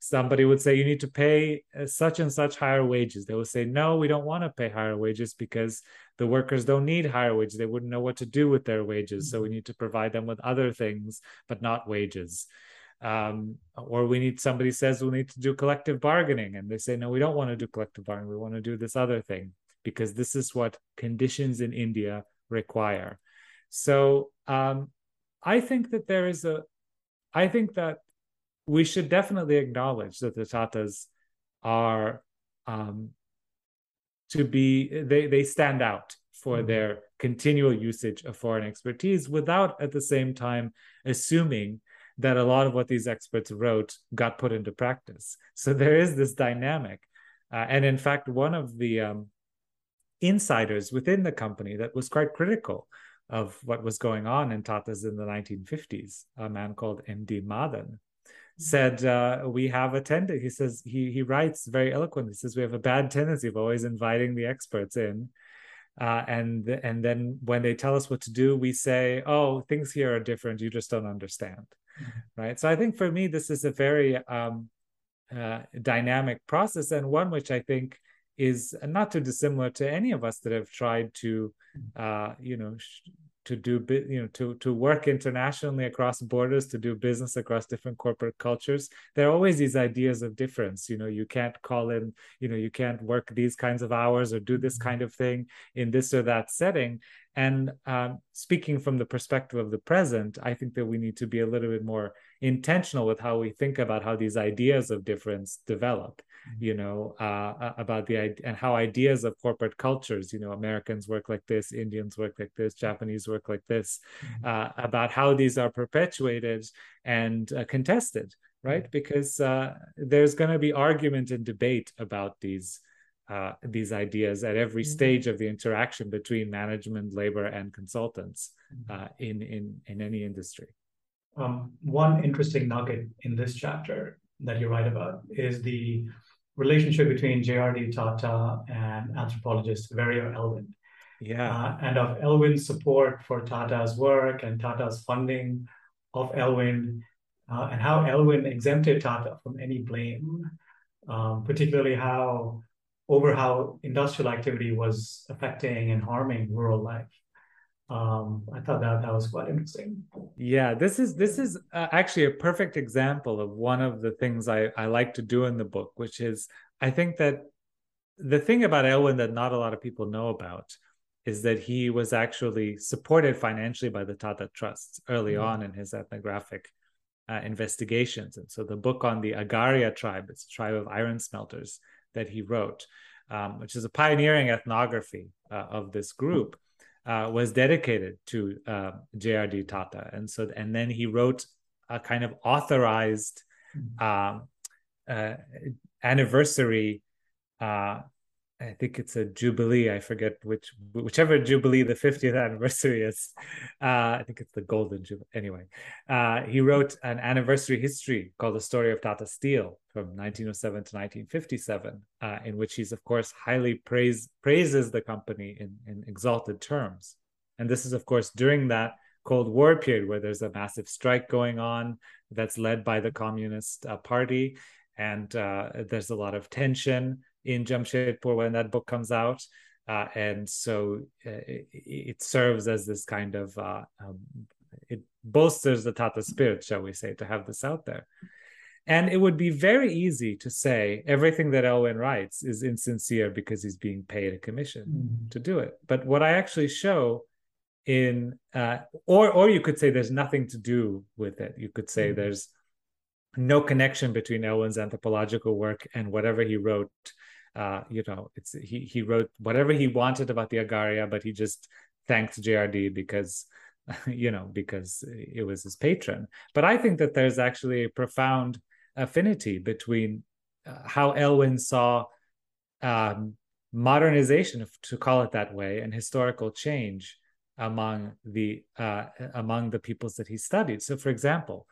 Somebody would say, you need to pay uh, such and such higher wages. They will say, no, we don't want to pay higher wages because the workers don't need higher wages. They wouldn't know what to do with their wages. So we mm-hmm. need to provide them with other things, but not wages. Um, or we need somebody says we need to do collective bargaining, and they say, no, we don't want to do collective bargaining. We want to do this other thing because this is what conditions in India require. So um, I think that there is a, I think that we should definitely acknowledge that the Tatas are um, to be they they stand out for mm-hmm. their continual usage of foreign expertise without at the same time assuming that a lot of what these experts wrote got put into practice so there is this dynamic uh, and in fact one of the um, insiders within the company that was quite critical of what was going on in tatas in the 1950s a man called md madan said uh, we have a tendency he says he he writes very eloquently he says we have a bad tendency of always inviting the experts in uh, and and then when they tell us what to do we say oh things here are different you just don't understand mm-hmm. right so i think for me this is a very um, uh, dynamic process and one which i think is not too dissimilar to any of us that have tried to mm-hmm. uh, you know sh- to do you know to to work internationally across borders to do business across different corporate cultures there are always these ideas of difference you know you can't call in you know you can't work these kinds of hours or do this mm-hmm. kind of thing in this or that setting and um, speaking from the perspective of the present i think that we need to be a little bit more intentional with how we think about how these ideas of difference develop. You know uh, about the and how ideas of corporate cultures you know americans work like this indians work like this japanese work like this mm-hmm. uh, about how these are perpetuated and uh, contested right mm-hmm. because uh, there's going to be argument and debate about these uh, these ideas at every stage of the interaction between management labor and consultants uh, in in in any industry um, one interesting nugget in this chapter that you write about is the relationship between J.R.D. Tata and anthropologist Verrier Elwin. Yeah. Uh, and of Elwin's support for Tata's work and Tata's funding of Elwin, uh, and how Elwin exempted Tata from any blame, um, particularly how over how industrial activity was affecting and harming rural life um, I thought that that was quite interesting. Yeah, this is this is uh, actually a perfect example of one of the things I I like to do in the book, which is I think that the thing about Elwin that not a lot of people know about is that he was actually supported financially by the Tata Trusts early mm-hmm. on in his ethnographic uh, investigations, and so the book on the Agaria tribe, it's a tribe of iron smelters that he wrote, um, which is a pioneering ethnography uh, of this group uh, was dedicated to uh, J.R.D. Tata, and so and then he wrote a kind of authorized mm-hmm. uh, uh, anniversary uh, I think it's a jubilee. I forget which whichever jubilee the 50th anniversary is. Uh, I think it's the golden jubilee. Anyway, uh, he wrote an anniversary history called "The Story of Tata Steel" from 1907 to 1957, uh, in which he's of course highly praise praises the company in in exalted terms. And this is of course during that Cold War period where there's a massive strike going on that's led by the Communist uh, Party, and uh, there's a lot of tension in Jamshedpur when that book comes out. Uh, and so uh, it, it, serves as this kind of uh, um, it bolsters the Tata spirit, shall we say, to have this out there. And it would be very easy to say everything that Elwin writes is insincere because he's being paid a commission mm-hmm. to do it. But what I actually show in, uh, or or you could say there's nothing to do with it. You could say mm-hmm. there's no connection between Elwin's anthropological work and whatever he wrote uh, you know, it's he he wrote whatever he wanted about the Agaria, but he just thanked JRD because you know because it was his patron. But I think that there's actually a profound affinity between uh, how Elwin saw um, modernization, to call it that way, and historical change among the uh, among the peoples that he studied. So, for example,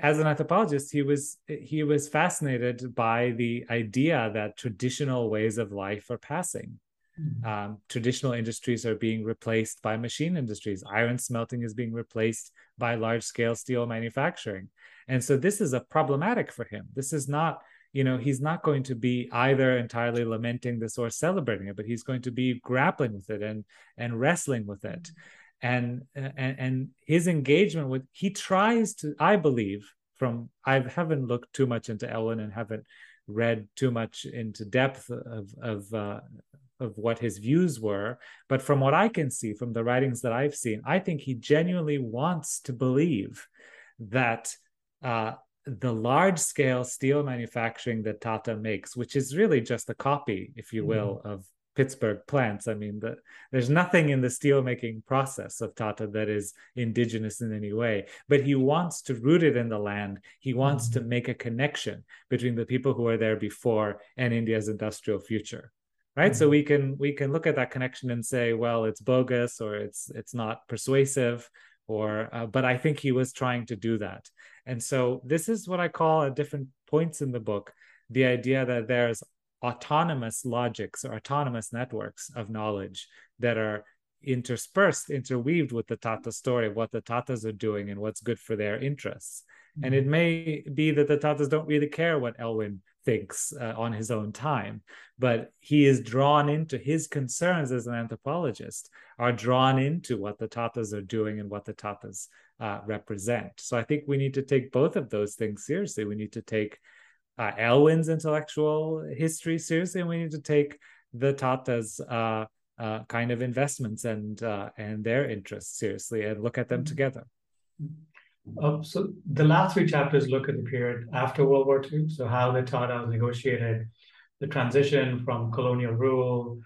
as an anthropologist, he was he was fascinated by the idea that traditional ways of life are passing. Mm-hmm. Um, traditional industries are being replaced by machine industries. Iron smelting is being replaced by large scale steel manufacturing, and so this is a problematic for him. This is not you know he's not going to be either entirely lamenting this or celebrating it but he's going to be grappling with it and and wrestling with it and and, and his engagement with he tries to i believe from i haven't looked too much into Elwin and haven't read too much into depth of of uh, of what his views were but from what i can see from the writings that i've seen i think he genuinely wants to believe that uh, the large scale steel manufacturing that tata makes which is really just a copy if you mm-hmm. will mm-hmm. of Pittsburgh plants. I mean, the, there's nothing in the steelmaking process of Tata that is indigenous in any way, but he wants to root it in the land. He wants mm-hmm. to make a connection between the people who were there before and India's industrial future. Right. Mm-hmm. So we can we can look at that connection and say, well, it's bogus or it's it's not persuasive or uh, but I think he was trying to do that. And so this is what I call at different points in the book the idea that there's autonomous logics or autonomous networks of knowledge that are interspersed, interweaved with the Tata story of what the Tatas are doing and what's good for their interests. Mm-hmm. And it may be that the Tatas don't really care what Elwin thinks uh, on his own time, but he is drawn into his concerns as an anthropologist are drawn into what the Tatas are doing and what the Tatas uh, represent. So I think we need to take both of those things seriously. We need to take uh, Elwin's intellectual history seriously, and we need to take the Tata's uh, uh, kind of investments and uh, and their interests seriously, and look at them mm-hmm. together. Uh, so the last three chapters look at the period after World War II. So how the Tata negotiated the transition from colonial rule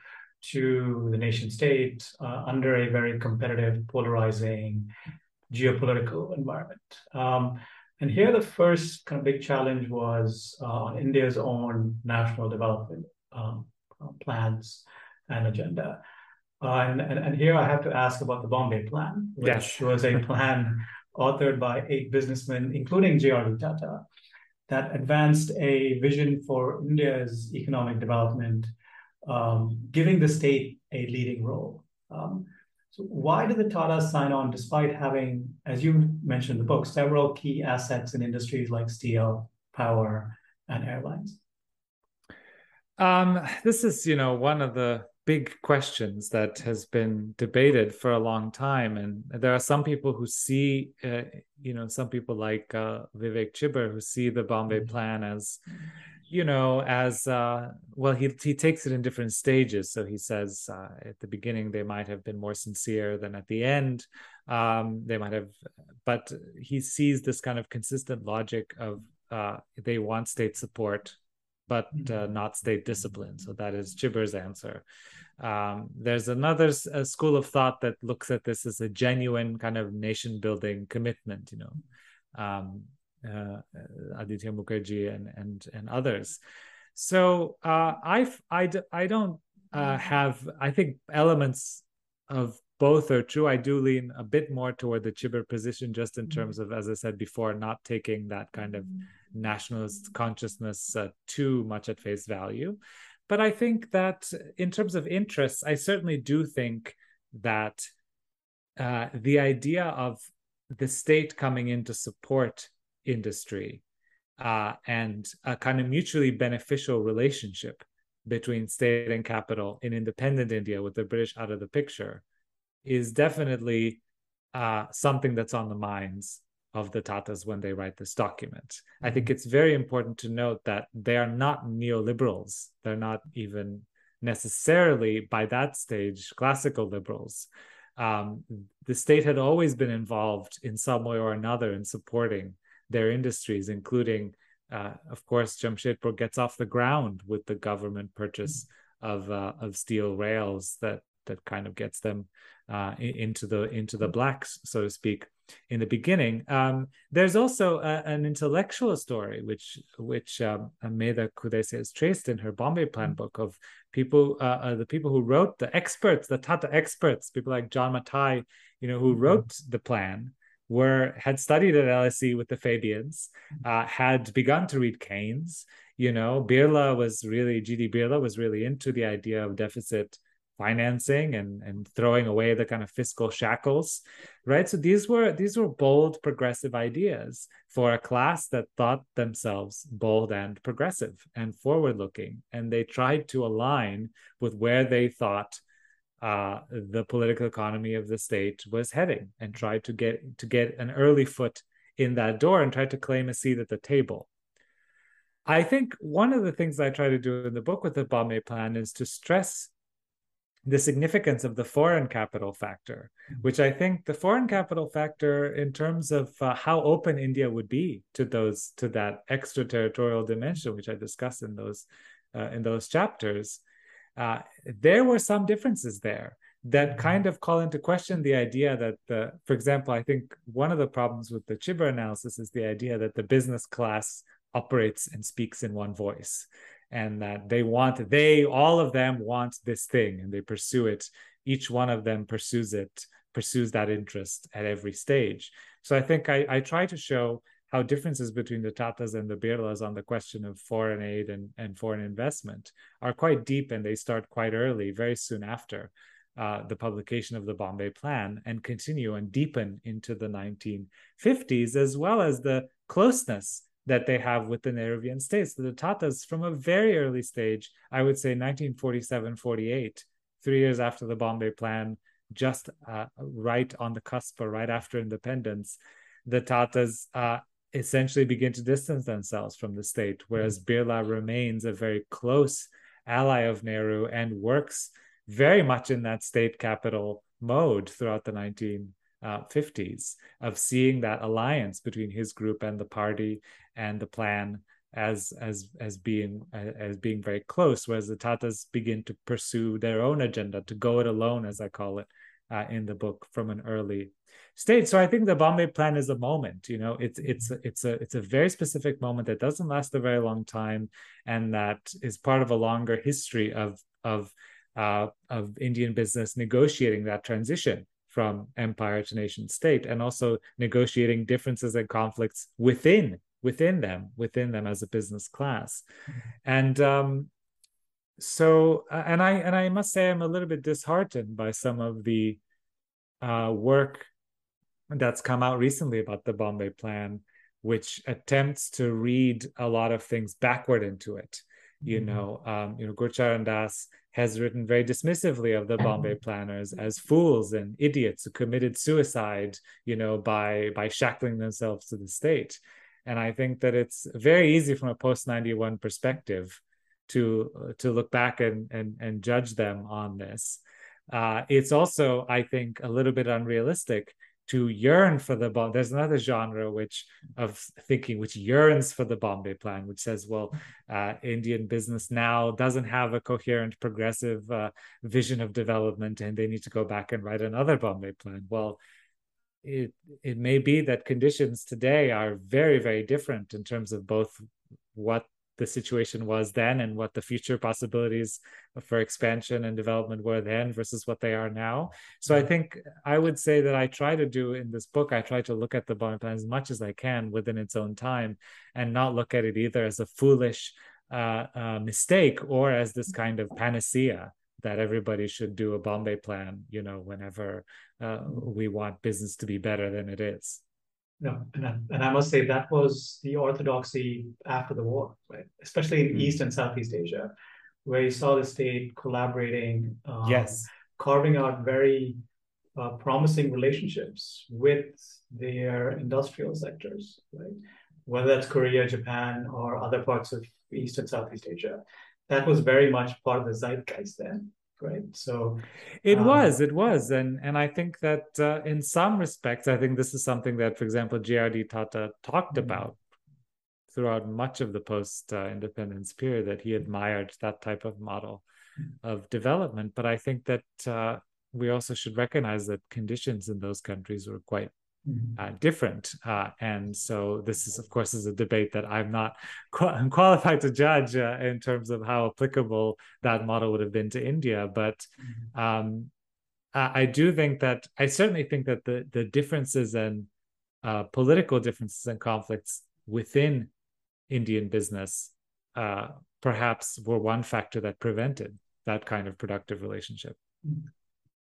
to the nation state uh, under a very competitive, polarizing geopolitical environment. Um, and here, the first kind of big challenge was uh, India's own national development um, uh, plans and agenda. Uh, and, and, and, here I have to ask about the Bombay Plan, which yes. was a plan authored by eight businessmen, including J.R.D. Tata, that advanced a vision for India's economic development, um, giving the state a leading role. Um, so why did the Tatas sign on despite having, as you mentioned in the book, several key assets in industries like steel, power, and airlines? Um, this is, you know, one of the big questions that has been debated for a long time, and there are some people who see, uh, you know, some people like uh, Vivek Chibber who see the Bombay mm-hmm. Plan as you know as uh, well he he takes it in different stages. So he says uh, at the beginning they might have been more sincere than at the end. Um, they might have but he sees this kind of consistent logic of uh, they want state support but uh, mm-hmm. not state discipline. So that is chibber's answer. Um, there's another school of thought that looks at this as a genuine kind of nation building commitment you know. Um, uh, Aditya Mukherjee and and and others. So uh, I I I don't uh, have I think elements of both are true. I do lean a bit more toward the Chibber position, just in mm-hmm. terms of, as I said before, not taking that kind of nationalist consciousness uh, too much at face value. But I think that in terms of interests, I certainly do think that uh, the idea of the state coming in to support industry uh, and a kind of mutually beneficial relationship between state and capital in independent India with the British out of the picture is definitely uh, something that's on the minds of the Tatas when they write this document. I think mm-hmm. it's very important to note that they are not neoliberals. They're not even necessarily, by that stage, classical liberals. Um, the state had always been involved in some way or another in supporting their industries, including, uh, of course, Jamshedpur gets off the ground with the government purchase mm-hmm. of uh, of steel rails that that kind of gets them uh, into the into the blacks, so to speak, in the beginning. Um, there's also a, an intellectual story which which um, Kudaisya has traced in her Bombay Plan book of people, uh, uh, the people who wrote the experts, the Tata experts, people like John Mathai, you know, who mm-hmm. wrote the plan were had studied at LSE with the Fabians, uh, had begun to read Keynes. You know, Birla was really G.D. Birla was really into the idea of deficit financing and and throwing away the kind of fiscal shackles right so these were these were bold progressive ideas for a class that thought themselves bold and progressive and forward looking and they tried to align with where they thought uh, the political economy of the state was heading and tried to get to get an early foot in that door and tried to claim a seat at the table I think one of the things I try to do in the book with the Bombay Plan is to stress the significance of the foreign capital factor, mm-hmm. which I think the foreign capital factor, in terms of uh, how open India would be to those to that extraterritorial dimension, which I discuss in those uh, in those chapters, uh, there were some differences there that kind of call into question the idea that the, for example, I think one of the problems with the Chibber analysis is the idea that the business class operates and speaks in one voice and that they want they all of them want this thing and they pursue it. Each one of them pursues it pursues that interest at every stage. So i think i, I try to show how differences between the tatas and the birlas on the question of foreign aid and, and foreign investment are quite deep and they start quite early very soon after uh, the publication of the Bombay Plan and continue and deepen into the 1950s, as well as the closeness that they have with the Nehruvian states. The Tatas, from a very early stage, I would say 1947 48, three years after the Bombay Plan, just uh, right on the cusp or right after independence, the Tatas uh, essentially begin to distance themselves from the state, whereas mm-hmm. Birla remains a very close ally of Nehru and works very much in that state capital mode throughout the 19 uh, 50s of seeing that alliance between his group and the party and the plan as as as being as being very close whereas the tatas begin to pursue their own agenda to go it alone as i call it uh, in the book from an early stage. So i think the bombay plan is a moment you know it's it's it's a it's a very specific moment that doesn't last a very long time and that is part of a longer history of of uh, of indian business negotiating that transition from empire to nation state and also negotiating differences and conflicts within within them within them as a business class. Mm-hmm. and um, so and i and i must say i'm a little bit disheartened by some of the uh, work that's come out recently about the bombay plan which attempts to read a lot of things backward into it you mm-hmm. know um, you know gurcharan das has written very dismissively of the Bombay planners as fools and idiots who committed suicide, you know, by by shackling themselves to the state. And I think that it's very easy from a post 91 perspective to to look back and and, and judge them on this. Uh, it's also, I think, a little bit unrealistic to yearn for the bomb. There's another genre which of thinking which yearns for the Bombay Plan, which says, well, uh, Indian business now doesn't have a coherent, progressive uh, vision of development, and they need to go back and write another Bombay Plan. Well, it it may be that conditions today are very very different in terms of both what the situation was then and what the future possibilities for expansion and development were then versus what they are now. So I think I would say that I try to do in this book, I try to look at the Bombay Plan as much as I can within its own time and not look at it either as a foolish uh, uh, mistake or as this kind of panacea that everybody should do a Bombay plan, you know, whenever uh, we want business to be better than it is. No, and I, and I must say that was the orthodoxy after the war, right? Especially in mm. East and Southeast Asia, where you saw the state collaborating, um, yes, carving out very uh, promising relationships with their industrial sectors, right? Whether that's Korea, Japan, or other parts of East and Southeast Asia, that was very much part of the zeitgeist then right so it um, was it was and and i think that uh, in some respects i think this is something that for example jrd tata talked mm-hmm. about throughout much of the post uh, independence period that he admired that type of model mm-hmm. of development but i think that uh, we also should recognize that conditions in those countries were quite. Uh, different. Uh, and so this is, of course, is a debate that I'm not qu- qualified to judge uh, in terms of how applicable that model would have been to India. But mm-hmm. um, I, I, do think that I certainly think that the the differences and uh, political differences and conflicts within Indian business uh, perhaps were one factor that prevented that kind of productive relationship. Mm-hmm.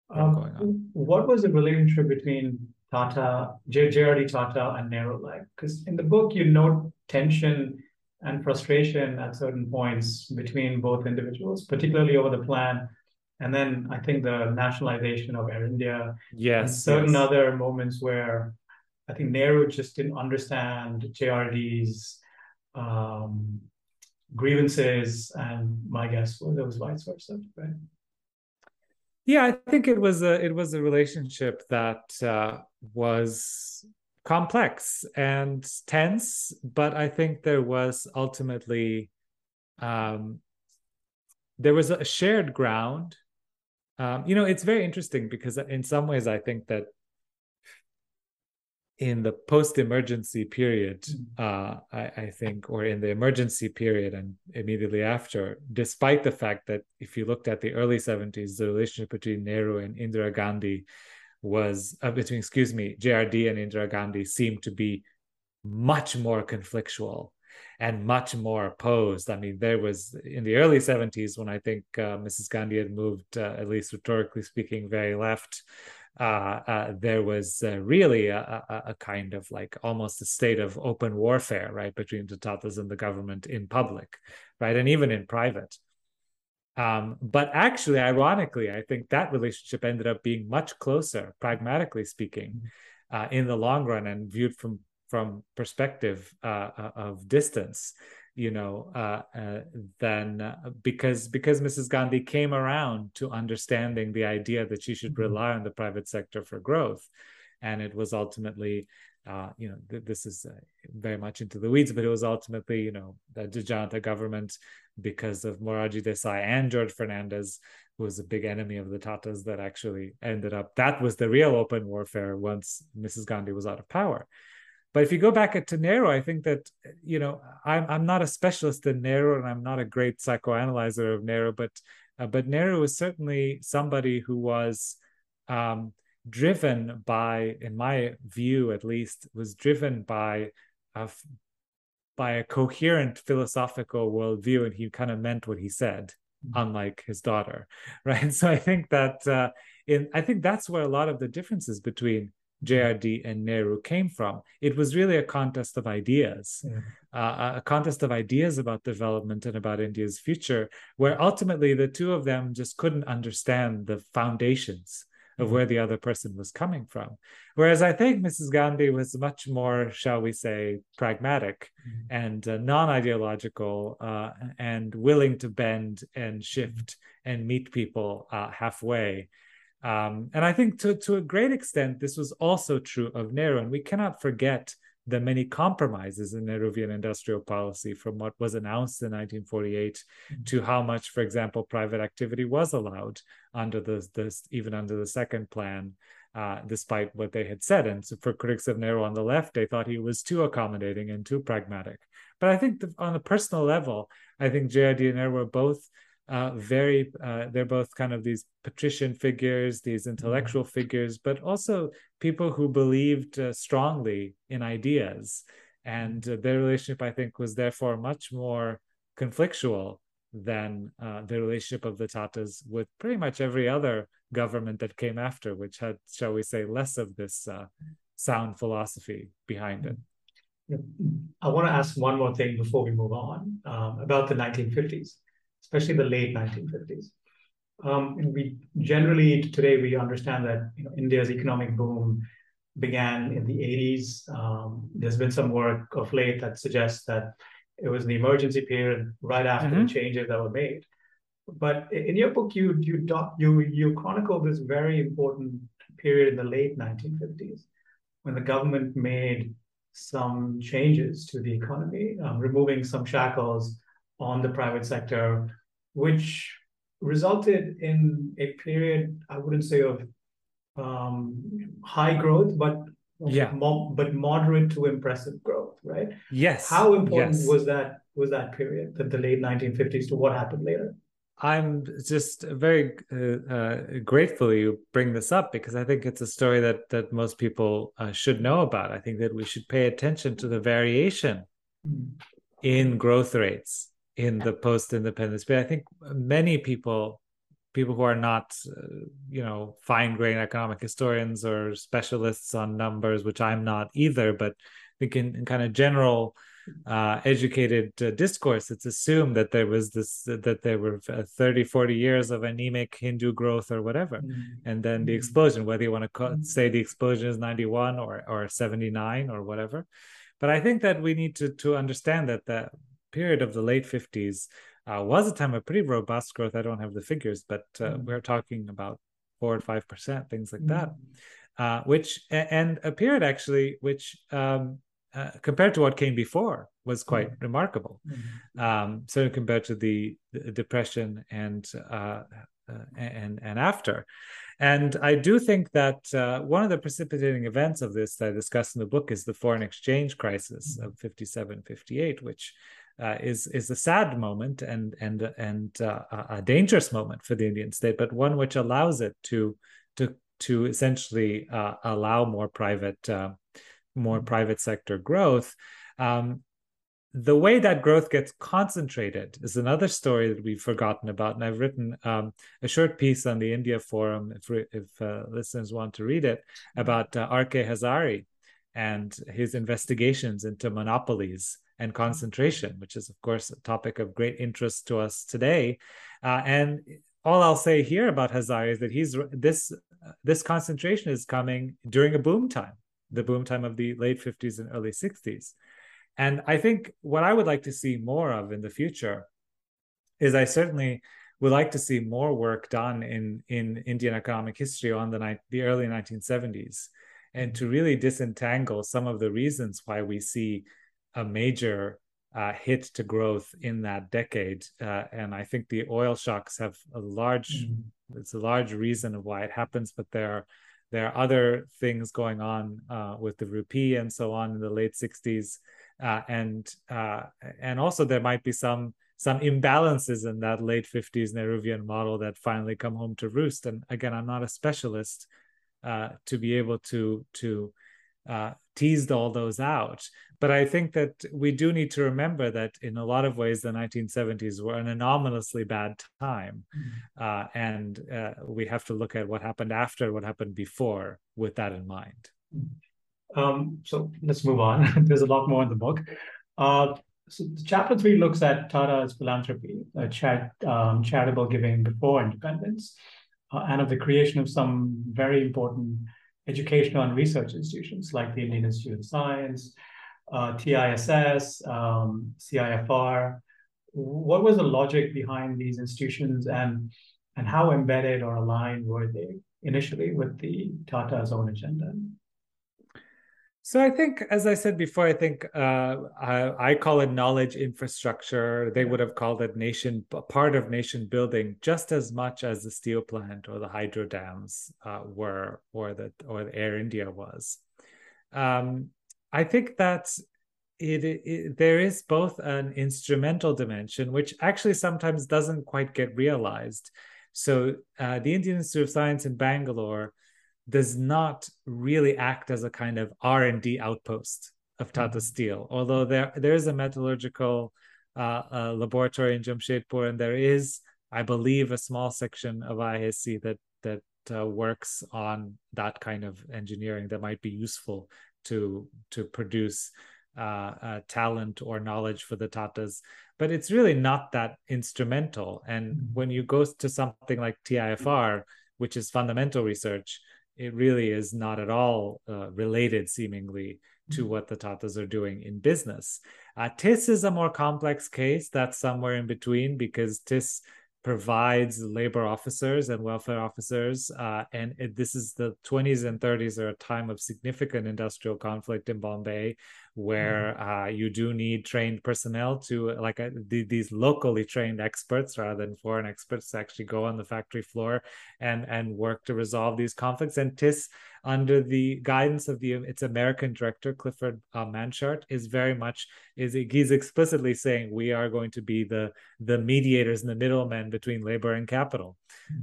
Um, what was the relationship between Tata, JRD Tata, and Nehru like? Because in the book, you note tension and frustration at certain points between both individuals, particularly over the plan. And then I think the nationalization of Air India. Yes. certain yes. other moments where I think Nehru just didn't understand JRD's um, grievances, and my guess was it was vice versa, right? Yeah, I think it was a it was a relationship that uh, was complex and tense, but I think there was ultimately um, there was a shared ground. Um, you know, it's very interesting because in some ways I think that in the post-emergency period, mm. uh, I, I, think, or in the emergency period and immediately after, despite the fact that if you looked at the early 70s, the relationship between Nehru and Indira Gandhi was uh, between, excuse me, JRD and Indira Gandhi seemed to be much more conflictual and much more opposed. I mean, there was in the early 70s when I think uh, Mrs. Gandhi had moved, uh, at least rhetorically speaking, very left there was uh, really a, a, a, kind of like almost a state of open warfare, right, between the Tatas and the government in public, right, and even in private. Um, but actually, ironically, I think that relationship ended up being much closer, pragmatically speaking, uh, in the long run, and viewed from from perspective uh, of distance you know, uh, uh, then uh, because because Mrs. Gandhi came around to understanding the idea that she should mm-hmm. rely on the private sector for growth, and it was ultimately, uh, you know, th- this is uh, very much into the weeds, but it was ultimately, you know, the Janata government because of Morarji Desai and George Fernandes, who was a big enemy of the Tatas, that actually ended up. That was the real open warfare once Mrs. Gandhi was out of power. But if you go back to Nehru, I think that you know I'm I'm not a specialist in Nehru, and I'm not a great psychoanalyzer of Nehru, but uh, but Nehru was certainly somebody who was um, driven by, in my view at least, was driven by a by a coherent philosophical worldview, and he kind of meant what he said, mm-hmm. unlike his daughter, right? So I think that uh, in I think that's where a lot of the differences between JRD and Nehru came from. It was really a contest of ideas, yeah. uh, a contest of ideas about development and about India's future, where ultimately the two of them just couldn't understand the foundations of mm-hmm. where the other person was coming from. Whereas I think Mrs. Gandhi was much more, shall we say, pragmatic mm-hmm. and uh, non ideological uh, and willing to bend and shift and meet people uh, halfway. Um, and I think to, to a great extent, this was also true of Nehru. And we cannot forget the many compromises in Nehruvian industrial policy from what was announced in 1948 mm-hmm. to how much, for example, private activity was allowed under the, the even under the second plan. uh, despite what they had said. And so for critics of Nehru on the left, they thought he was too accommodating and too pragmatic. But I think the, on a personal level, I think JRD and Nehru were both uh, very, uh, they're both kind of these patrician figures, these intellectual mm-hmm. figures, but also people who believed uh, strongly in ideas. And uh, their relationship, I think, was therefore much more conflictual than uh, the relationship of the Tatas with pretty much every other government that came after, which had, shall we say, less of this uh, sound philosophy behind it. I want to ask one more thing before we move on um, about the 1950s, especially the late 1950s. Um, we generally today we understand that you know, India's economic boom began in the 80s. Um, there's been some work of late that suggests that it was the emergency period right after mm-hmm. the changes that were made. But in your book, you you doc, you you chronicle this very important period in the late 1950s when the government made some changes to the economy, um, removing some shackles on the private sector, which resulted in a period I wouldn't say of um, high growth, but yeah, mo- but moderate to impressive growth, right? Yes. How important yes. was that was that period, the, the late 1950s, to what happened later? I'm just very uh, uh, grateful you bring this up because I think it's a story that that most people uh, should know about. I think that we should pay attention to the variation mm. in growth rates in the post-independence but I think many people people who are not, uh, you know, fine-grained economic historians or specialists on numbers, which I'm not either, but I think in, in kind of general uh, educated uh, discourse, it's assumed that there was this, that there were uh, 30, 40 years of anemic Hindu growth or whatever. Mm-hmm. And then the mm-hmm. explosion, whether you want to call, mm-hmm. say the explosion is 91 or, or 79 or whatever. But I think that we need to, to understand that the period of the late 50s uh, was a time of pretty robust growth. I don't have the figures, but uh, mm. we're talking about four or five percent, things like mm. that. Uh, which and a period actually, which um, uh, compared to what came before, was quite mm. remarkable. Mm-hmm. Um, so compared to the, the depression and uh, uh, and and after. And I do think that uh, one of the precipitating events of this that I discuss in the book is the foreign exchange crisis mm-hmm. of 57, 58, which uh, is is a sad moment and and and uh, a dangerous moment for the Indian state, but one which allows it to to to essentially uh, allow more private uh, more mm-hmm. private sector growth. Um, the way that growth gets concentrated is another story that we've forgotten about, and I've written um, a short piece on the India Forum if if uh, listeners want to read it about uh, R.K. Hazari and his investigations into monopolies and concentration, which is, of course, a topic of great interest to us today. Uh, and all I'll say here about Hazari is that he's this this concentration is coming during a boom time, the boom time of the late 50s and early 60s. And I think what I would like to see more of in the future is I certainly would like to see more work done in in Indian economic history on the the early 1970s and to really disentangle some of the reasons why we see a major uh, hit to growth in that decade, uh, and I think the oil shocks have a large. Mm-hmm. It's a large reason of why it happens, but there are there are other things going on uh, with the rupee and so on in the late '60s, uh, and uh, and also there might be some some imbalances in that late 50s Nehruvian model that finally come home to roost. And again, I'm not a specialist uh, to be able to to uh, teased all those out. But I think that we do need to remember that in a lot of ways, the 1970s were an anomalously bad time. Mm-hmm. Uh, and uh, we have to look at what happened after, what happened before, with that in mind. Mm-hmm. Um, so let's move on. There's a lot more in the book. Uh, so chapter three looks at Tata's philanthropy, uh, chat, um, charitable giving before independence, uh, and of the creation of some very important educational and research institutions like the Indian Institute of Science, uh, TISS, um, TIFR. What was the logic behind these institutions and, and how embedded or aligned were they initially with the Tata's own agenda? So I think, as I said before, I think uh, I, I, call it knowledge infrastructure. They would have called it nation part of nation building just as much as the steel plant or the hydro dams uh, were, or the or the Air India was. Um, I think that it, it, there is both an instrumental dimension, which actually sometimes doesn't quite get realized. So uh, the Indian Institute of Science in Bangalore does not really act as a kind of R&D outpost of Tata mm-hmm. Steel, although there there is a metallurgical uh, uh, laboratory in Jamshedpur, and there is, I believe, a small section of IISc that that uh, works on that kind of engineering that might be useful to to produce uh, uh, talent or knowledge for the Tatas. But it's really not that instrumental. And mm-hmm. when you go to something like TIFR, which is fundamental research, it really is not at all uh, related, seemingly, to mm-hmm. what the Tatas are doing in business. Uh, TISS is a more complex case. That's somewhere in between because TISS provides labor officers and welfare officers. Uh, and it, this is the 20s and 30s are a time of significant industrial conflict in Bombay, where mm-hmm. uh, you do need trained personnel to like uh, the, these locally trained experts rather than foreign experts to actually go on the factory floor and and work to resolve these conflicts. And TISS under the guidance of the its american director clifford uh, Manshardt is very much is he's explicitly saying we are going to be the the mediators and the middlemen between labor and capital.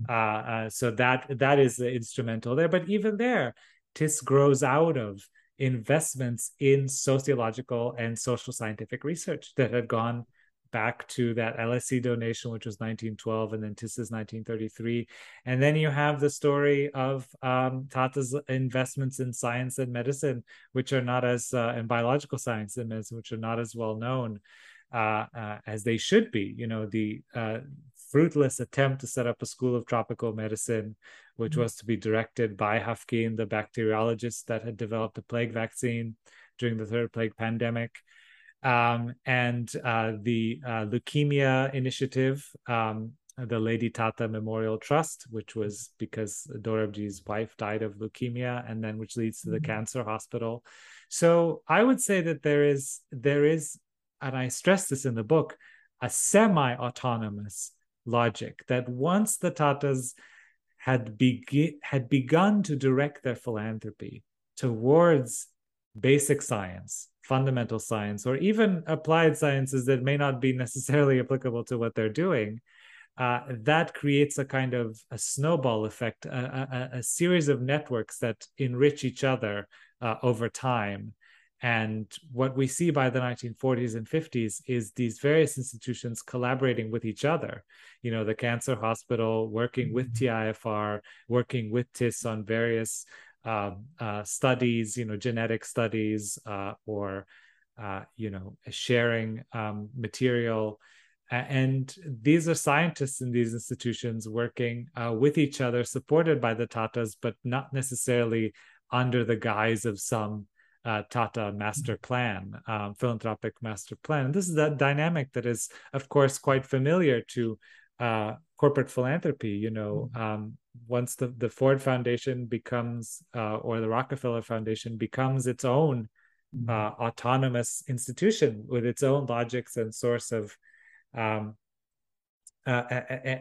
Uh, so that that is instrumental there. But even there TISS grows out of investments in sociological and social scientific research that had gone back to that LSE donation, which was 1912, and then TISS's 1933. And then you have the story of um, Tata's investments in science and medicine, which are not as, uh, in biological science and medicine, which are not as well known uh, uh, as they should be. You know, the uh, fruitless attempt to set up a school of tropical medicine, which mm-hmm. was to be directed by Haffkine, the bacteriologist that had developed the plague vaccine during the third plague pandemic. Um, and uh, the uh, leukemia initiative, um, the Lady Tata Memorial Trust, which was because Dorabji's wife died of leukemia, and then which leads to the mm-hmm. cancer hospital. So I would say that there is there is, and I stress this in the book, a semi-autonomous logic that once the Tatas had, be- had begun to direct their philanthropy towards basic science, fundamental science, or even applied sciences that may not be necessarily applicable to what they're doing, uh, that creates a kind of a snowball effect, a, a, a series of networks that enrich each other uh, over time and what we see by the 1940s and 50s is these various institutions collaborating with each other. You know, the Cancer Hospital working with mm-hmm. TIFR, working with TISS on various uh, uh, studies, you know, genetic studies, uh, or, uh, you know, sharing um, material. And these are scientists in these institutions working uh, with each other, supported by the Tatas, but not necessarily under the guise of some uh, Tata master plan, um, philanthropic master plan. And this is that dynamic that is, of course, quite familiar to uh, corporate philanthropy. You know, mm-hmm. um, once the, the Ford Foundation becomes, uh, or the Rockefeller Foundation becomes its own mm-hmm. uh, autonomous institution with its own logics and source of um, uh,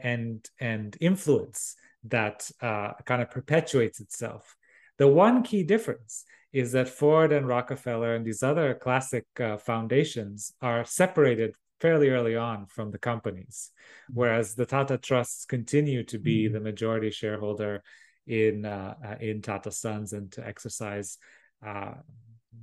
and and influence that uh, kind of perpetuates itself. The one key difference is that Ford and Rockefeller and these other classic uh, foundations are separated fairly early on from the companies, whereas the Tata trusts continue to be mm-hmm. the majority shareholder in uh, uh, in Tata Sons and to exercise uh,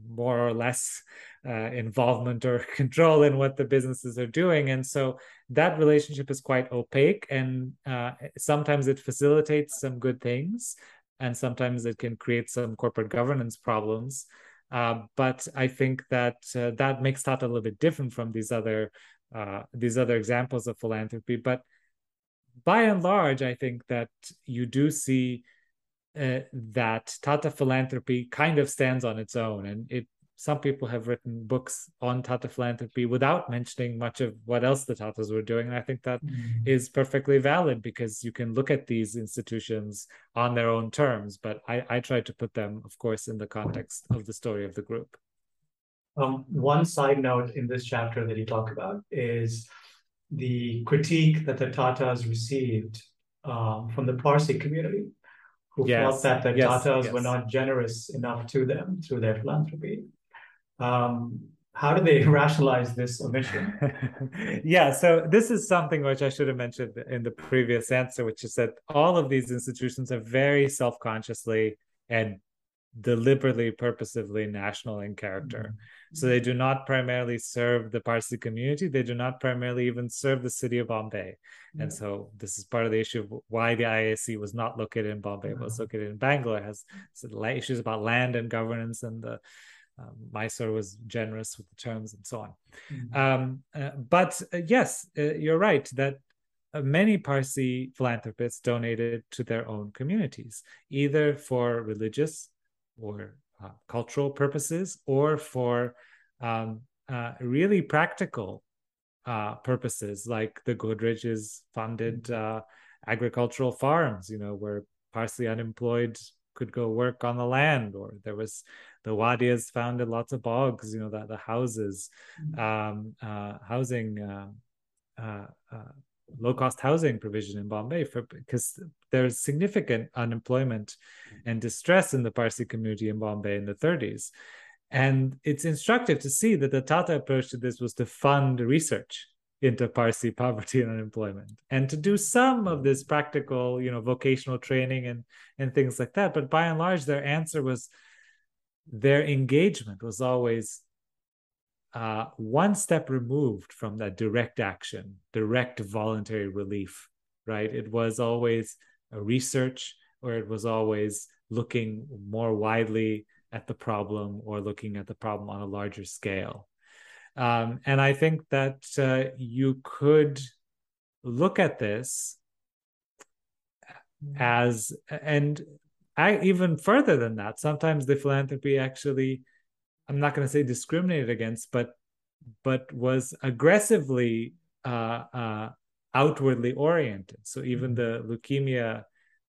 more or less uh, involvement or control in what the businesses are doing, and so that relationship is quite opaque, and uh, sometimes it facilitates some good things, and sometimes it can create some corporate governance problems. Uh, but I think that uh, that makes Tata a little bit different from these other uh, these other examples of philanthropy. But by and large, I think that you do see uh, that Tata philanthropy kind of stands on its own, and it some people have written books on Tata philanthropy without mentioning much of what else the Tatas were doing. And I think that mm-hmm. is perfectly valid because you can look at these institutions on their own terms. But I, I try to put them, of course, in the context of the story of the group. Um, one side note in this chapter that you talk about is the critique that the Tatas received um, from the Parsi community, who yes. felt that the yes. Tatas yes. were not generous enough to them through their philanthropy. Um, how do they rationalize this omission? yeah, so this is something which I should have mentioned in the previous answer, which is that all of these institutions are very self consciously and deliberately, purposively national in character. Mm-hmm. So they do not primarily serve the Parsi community. They do not primarily even serve the city of Bombay. Yeah. And so this is part of the issue of why the IISc was not located in Bombay, mm-hmm. was located in Bangalore. Has issues about land and governance and the um, Mysore was generous with the terms and so on. Mm-hmm. Um, uh, but uh, yes, uh, you're right that uh, many Parsi philanthropists donated to their own communities, either for religious or uh, cultural purposes or for um, uh, really practical purposes, like the Godrej's funded mm-hmm. agricultural farms, you know, where Parsi unemployed could go work on the land, or there was the Wadias founded lots of baugs, you know, that the houses, mm-hmm. um, uh, housing, uh, uh, uh, low cost housing provision in Bombay for because there's significant unemployment and distress in the Parsi community in Bombay in the 30s. And it's instructive to see that the Tata approach to this was to fund research into Parsi poverty and unemployment and to do some of this practical, you know, vocational training and and things like that. But by and large, their answer was their engagement was always uh, one step removed from that direct action, direct voluntary relief, right? It was always a research or it was always looking more widely at the problem or looking at the problem on a larger scale. Um, and I think that uh, you could look at this as, and I even further than that, sometimes the philanthropy actually, I'm not going to say discriminated against, but but was aggressively uh, uh, outwardly oriented. So even mm-hmm. the leukemia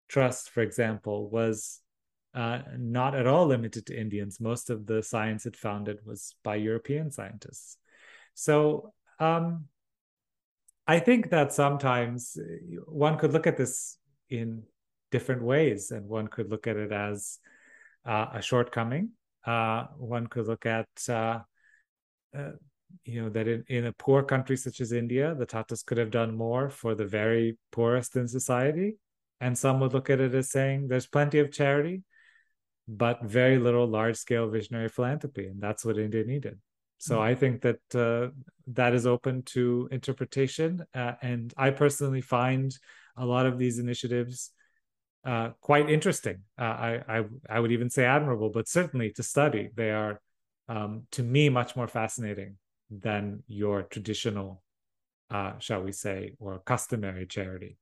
trust, for example, was uh, not at all limited to Indians. Most of the science it founded was by European scientists. So um, I think that sometimes one could look at this in different ways, and one could look at it as uh, a shortcoming. Uh, one could look at uh, uh, you know that in, in a poor country such as India, the Tatas could have done more for the very poorest in society, and some would look at it as saying there's plenty of charity, but very little large scale visionary philanthropy, and that's what India needed. So mm-hmm. I think that uh, that is open to interpretation, uh, and I personally find a lot of these initiatives uh, quite interesting. Uh, I, I, I would even say admirable, but certainly to study, they are um, to me much more fascinating than your traditional, uh, shall we say, or customary charity.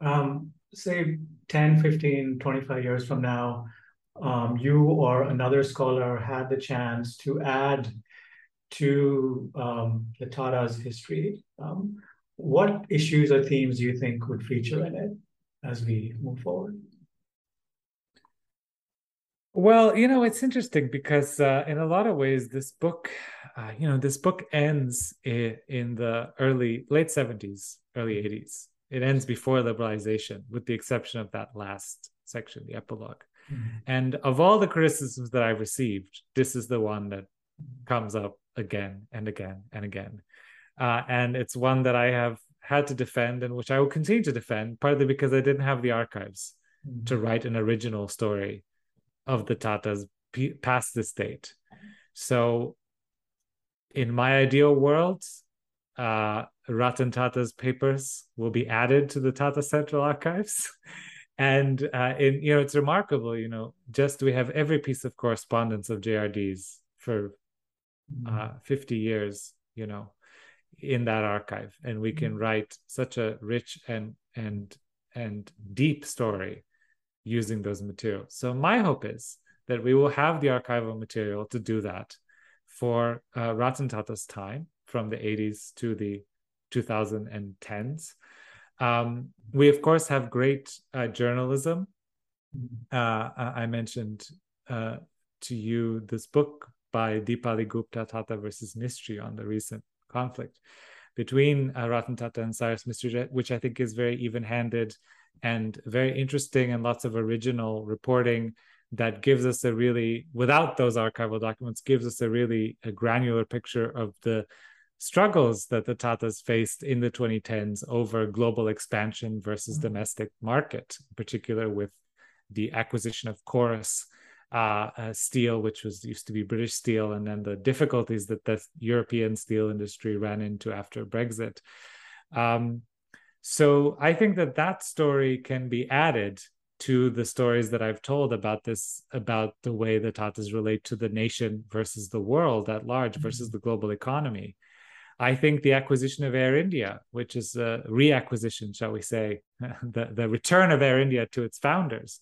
Um, say 10, 15, 25 years from now, um, you or another scholar had the chance to add to um, the Tata's history. Um, what issues or themes do you think would feature in it? as we move forward? Well, you know, it's interesting because uh, in a lot of ways, this book, uh, you know, this book ends in, in the early, late 70s, early 80s. It ends before liberalization, with the exception of that last section, the epilog mm-hmm. And of all the criticisms that I've received, this is the one that comes up again and again and again. Uh, and it's one that I have had to defend and which I will continue to defend, partly because I didn't have the archives mm-hmm. to write an original story of the Tatas p- past this date. So, in my ideal world, uh, Ratan Tata's papers will be added to the Tata Central Archives. and uh, in you know, it's remarkable. You know, just we have every piece of correspondence of JRD's for mm-hmm. uh, 50 years. You know, in that archive and we can mm-hmm. write such a rich and and and deep story using those materials so my hope is that we will have the archival material to do that for uh, Ratan Tata's time from the 80s to the 2010s. Um, we, of course, have great uh, journalism. Uh, I mentioned uh, to you this book by Dipali Gupta, Tata versus Mistry, on the recent conflict between uh, Ratan Tata and Cyrus Mistry, which I think is very even handed and very interesting and lots of original reporting that gives us a really without those archival documents gives us a really a granular picture of the struggles that the tatas faced in the 2010s over global expansion versus mm-hmm. domestic market in particular with the acquisition of Corus uh, uh, steel which was used to be british steel and then the difficulties that the european steel industry ran into after brexit um, so I think that that story can be added to the stories that I've told about this, about the way the Tatas relate to the nation versus the world at large mm-hmm. versus the global economy. I think the acquisition of Air India, which is a reacquisition, shall we say, the, the return of Air India to its founders,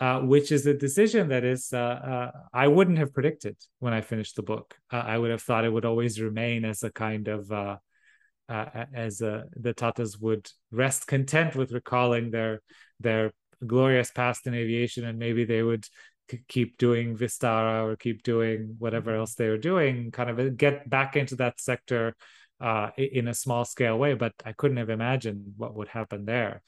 uh, which is a decision that is uh, uh, I wouldn't have predicted when I finished the book. Uh, I would have thought it would always remain as a kind of uh, uh, as the Tatas would rest content with recalling their their glorious past in aviation, and maybe they would keep doing Vistara or keep doing whatever else they were doing, kind of get back into that sector uh, in a small scale way. But I couldn't have imagined what would happen there.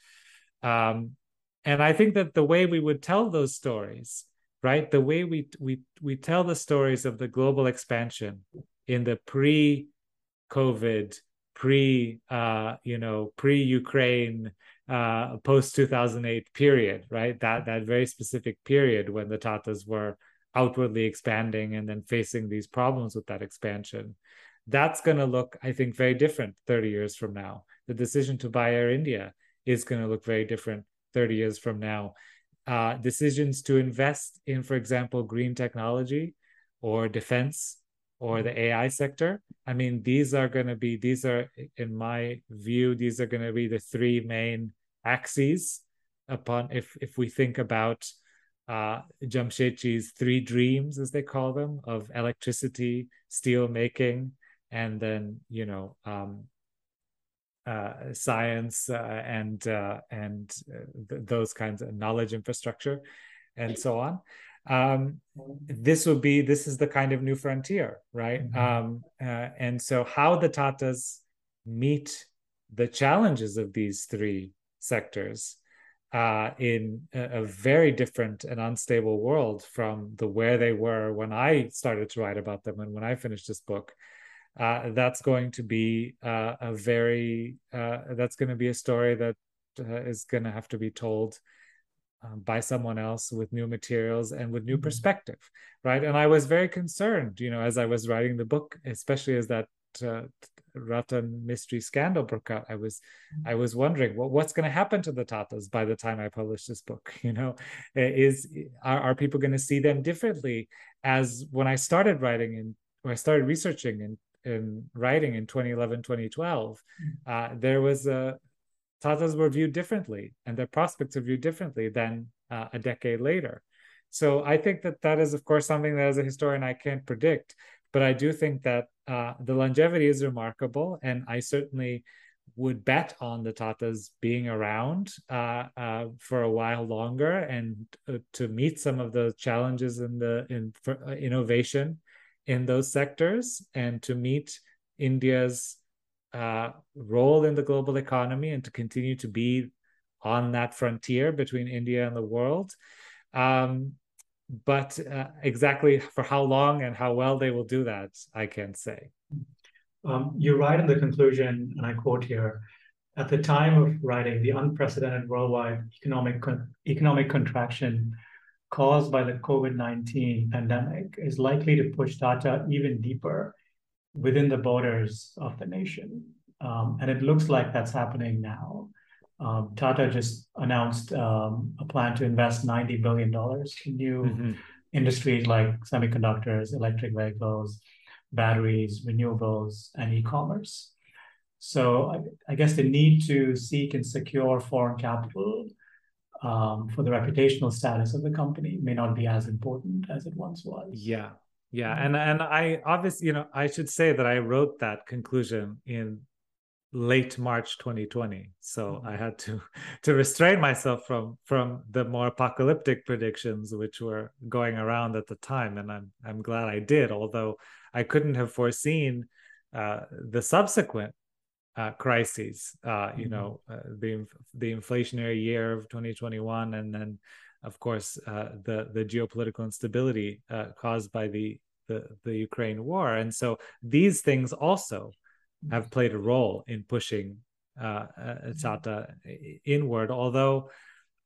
Um, and I think that the way we would tell those stories, right, the way we we we tell the stories of the global expansion in the pre-COVID pre uh, you know pre Ukraine uh, post 2008 period right? That that very specific period when the Tatas were outwardly expanding and then facing these problems with that expansion. That's going to look i think very different 30 years from now. The decision to buy air india is going to look very different 30 years from now. Uh, decisions to invest in for example green technology or defense or the AI sector. I mean, these are going to be, these are, in my view, these are going to be the three main axes upon, if, if we think about uh, Jamshedji's three dreams, as they call them, of electricity, steel making, and then, you know, um, uh, science uh, and uh, and uh, th- those kinds of knowledge infrastructure, and so on um, this would be this is the kind of new frontier right mm-hmm. um, uh, and so how the tatas meet the challenges of these three sectors uh, in a, a, very different and unstable world from the where they were when I started to write about them and when I finished this book. Uh, that's going to be uh, a very uh, that's going to be a story that uh, is going to have to be told um, by someone else with new materials and with new mm-hmm. perspective right and i was very concerned you know as i was writing the book especially as that uh, Ratan Mistry scandal broke out. I was i was wondering well, what's going to happen to the tatas by the time i publish this book? You know is are, are people going to see them differently? As when i started writing and when i started researching and in writing in 2011 2012 mm. uh, there was a Tatas were viewed differently and their prospects are viewed differently than uh, a decade later. So I think that that is, of course, something that as a historian I can't predict, but I do think that uh, the longevity is remarkable, and I certainly would bet on the Tatas being around uh, uh, for a while longer and uh, to meet some of the challenges in the in uh, innovation in those sectors and to meet India's uh, role in the global economy and to continue to be on that frontier between India and the world. Um, but uh, exactly for how long and how well they will do that, I can't say. Um, you write in the conclusion, and I quote here at the time of writing, the unprecedented worldwide economic, con- economic contraction caused by the COVID 19 pandemic is likely to push Tata even deeper within the borders of the nation. Um, and it looks like that's happening now. Um, Tata just announced um, a plan to invest $90 billion in new mm-hmm. industries like semiconductors, electric vehicles, batteries, renewables, and e commerce. So I, I, guess the need to seek and secure foreign capital um, for the reputational status of the company may not be as important as it once was. Yeah, yeah, and and I obviously, you know, I should say that I wrote that conclusion in late March 2020. So mm-hmm. I had to to restrain myself from from the more apocalyptic predictions which were going around at the time, and I'm I'm glad I did. Although I couldn't have foreseen uh, the subsequent uh, crises. Uh, you mm-hmm. know, uh, the the inflationary year of 2021, and then of course uh, the the geopolitical instability uh, caused by the, the the Ukraine war, and so these things also have played a role in pushing uh, mm-hmm. Tata inward. Although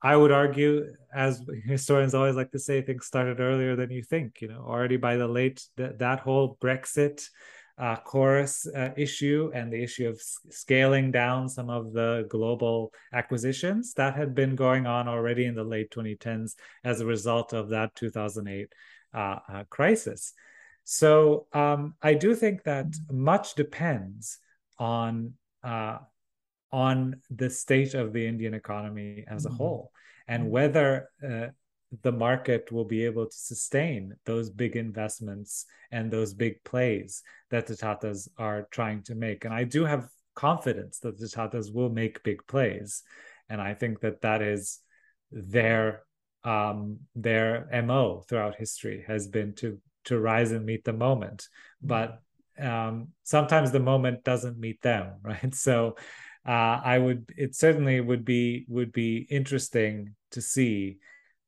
I would argue, as historians always like to say, things started earlier than you think. You know, already by the late th- that whole Brexit uh, Corus uh, issue and the issue of s- scaling down some of the global acquisitions that had been going on already in the late 2010s as a result of that 2008 uh, uh, crisis. So um, I do think that much depends on uh, on the state of the Indian economy as a mm-hmm. whole and whether uh, the market will be able to sustain those big investments and those big plays that the Tatas are trying to make. And I do have confidence that the Tatas will make big plays. And I think that that is their um, their mo throughout history has been to to rise and meet the moment. But um, sometimes the moment doesn't meet them, right? So uh, I would it certainly would be would be interesting to see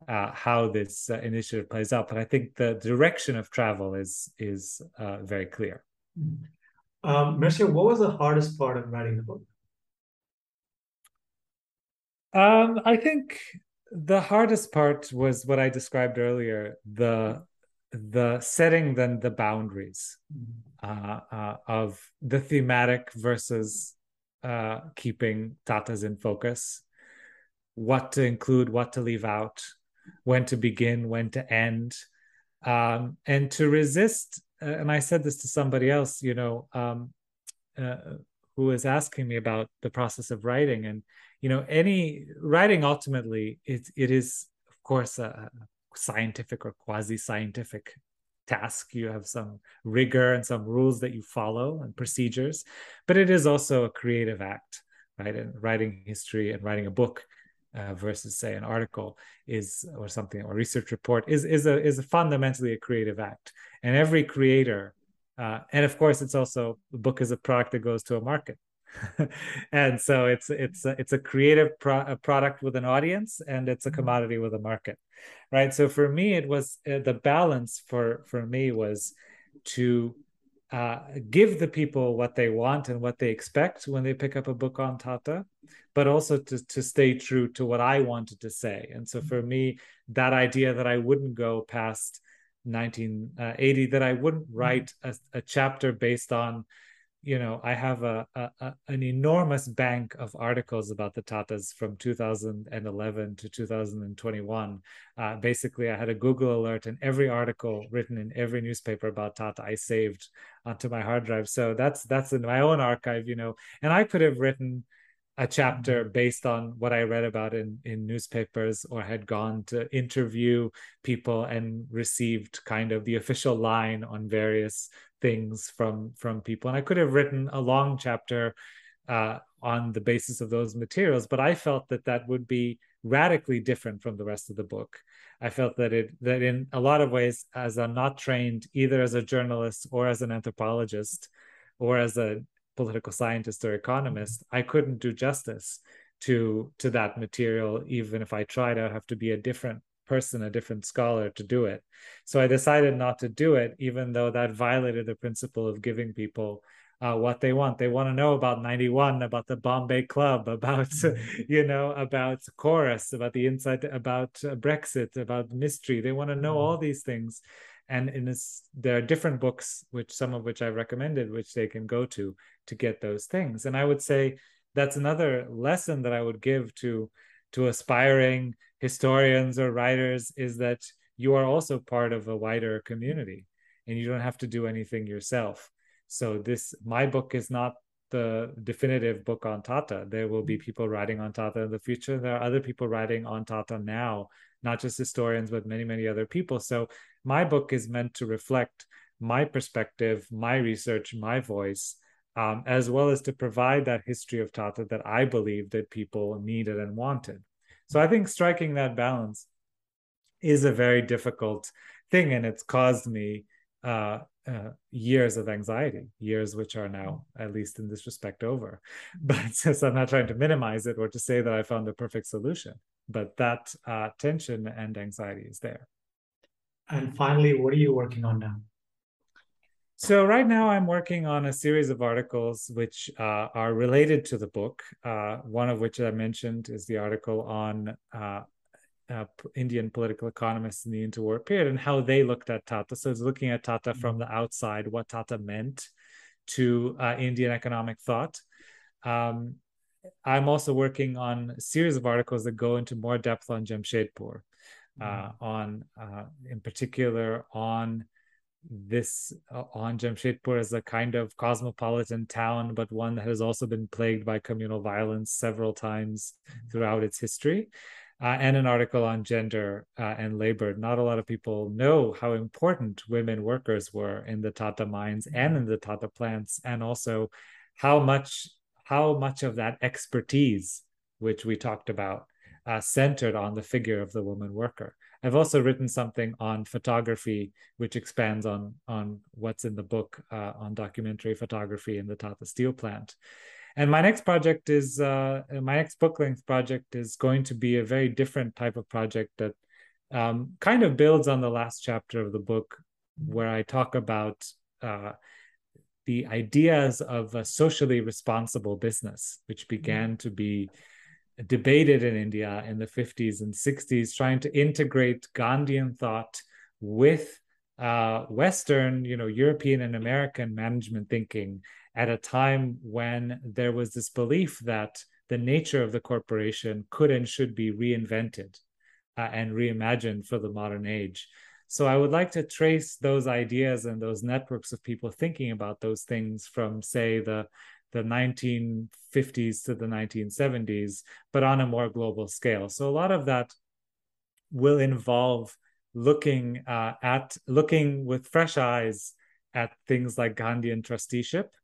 uh, how this uh, initiative plays out. But I think the direction of travel is is uh, very clear. Um, Mircea, what was the hardest part of writing the book? Um, I think the hardest part was what I described earlier the the setting then the boundaries uh, uh, of the thematic versus uh, keeping tatas in focus. What to include what to leave out when to begin, when to end, um, and to resist. Uh, and I said this to somebody else, you know, um, uh, who was asking me about the process of writing, and you know, any writing ultimately it it is of course a scientific or quasi scientific task. You have some rigor and some rules that you follow and procedures, but it is also a creative act, right? And writing history and writing a book uh, versus say an article is or something or research report is is a is a fundamentally a creative act and every creator uh, and of course it's also the book is a product that goes to a market and so it's it's a, it's a creative pro- a product with an audience and it's a mm-hmm. commodity with a market right so for me it was uh, the balance for for me was to uh, give the people what they want and what they expect when they pick up a book on Tata, but also to, to stay true to what I wanted to say. And so for me, that idea that I wouldn't go past 1980, that I wouldn't write a, a chapter based on you know, I have a, a, an enormous bank of articles about the Tatas from 2011 to 2021. Uh, basically, I had a Google alert, and every article written in every newspaper about Tata I saved onto my hard drive. So that's that's in my own archive, you know. And I could have written a chapter mm-hmm. based on what I read about in in newspapers or had gone to interview people and received kind of the official line on various things from from people. And i could have written a long chapter uh, on the basis of those materials but i felt that that would be radically different from the rest of the book. I felt that it that in a lot of ways as i'm not trained either as a journalist or as an anthropologist or as a political scientist or economist i couldn't do justice to to that material even if i tried i'd have to be a different person, a different scholar to do it. So I decided not to do it, even though that violated the principle of giving people uh, what they want. They want to know about 91, about the Bombay Club, about, mm-hmm. you know, about Corus, about the inside, about uh, Brexit, about Mistry. They want to know mm-hmm. all these things. And in this, there are different books, which some of which I recommended, which they can go to to get those things. And I would say that's another lesson that I would give to to aspiring historians or writers is that you are also part of a wider community and you don't have to do anything yourself so this my book is not the definitive book on Tata. There will be people writing on Tata in the future. There are other people writing on Tata now, not just historians, but many, many other people. So my book is meant to reflect my perspective, my research, my voice, um, as well as to provide that history of Tata that I believe that people needed and wanted. So I think striking that balance is a very difficult thing, and it's caused me uh, uh, years of anxiety, years which are now, at least in this respect, over. But since I'm not trying to minimize it or to say that I found the perfect solution, but that uh, tension and anxiety is there. And finally, what are you working on now? So right now I'm working on a series of articles which uh, are related to the book. Uh, one of which I mentioned is the article on uh, uh Indian political economists in the interwar period and how they looked at Tata. So it's looking at Tata mm-hmm. from the outside, what Tata meant to uh, Indian economic thought. Um, I'm also working on a series of articles that go into more depth on Jamshedpur, uh, mm-hmm. on in particular on this uh, on Jamshedpur as a kind of cosmopolitan town, but one that has also been plagued by communal violence several times mm-hmm. throughout its history. Uh, and an article on gender uh, and labor. Not a lot of people know how important women workers were in the Tata mines and mm-hmm. in the Tata plants, and also how much how much of that expertise, which we talked about, uh, centered on the figure of the woman worker. I've also written something on photography, which expands on on what's in the book uh, on documentary photography in the Tata Steel Plant. And my next project is uh, my next book length project is going to be a very different type of project that um, kind of builds on the last chapter of the book, where I talk about uh, the ideas of a socially responsible business, which began to be debated in India in the 50s and 60s, trying to integrate Gandhian thought with uh, Western, you know, European and American management thinking at a time when there was this belief that the nature of the corporation could and should be reinvented uh, and reimagined for the modern age. So I would like to trace those ideas and those networks of people thinking about those things from, say, the the 1950s to the 1970s, but on a more global scale. So a lot of that will involve looking uh, at looking with fresh eyes at things like Gandhian trusteeship,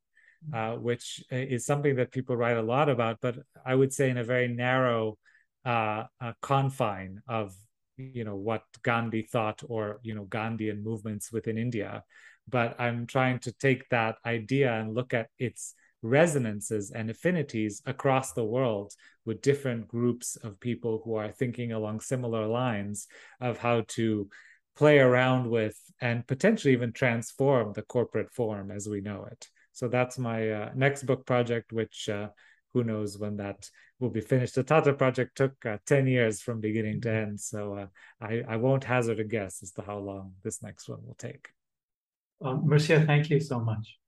uh, which is something that people write a lot about, but I would say in a very narrow uh, uh confine of you know what Gandhi thought or you know Gandhian movements within India. But I'm trying to take that idea and look at its resonances and affinities across the world with different groups of people who are thinking along similar lines of how to play around with and potentially even transform the corporate form as we know it. So that's my uh, next book project, which uh, who knows when that will be finished. The Tata project took uh, 10 years from beginning to mm-hmm. end. So uh, I, I won't hazard a guess as to how long this next one will take. Um, thank you so much.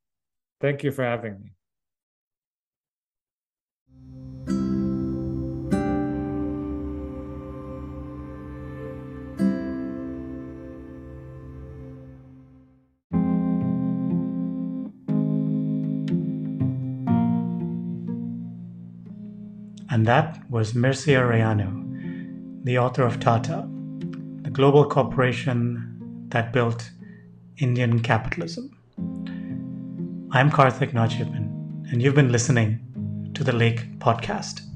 Thank you for having me. And that was Mircea Răianu, the author of Tata, the global corporation that built Indian capitalism. I'm Karthik Nachiappan, and you've been listening to the Lake Podcast.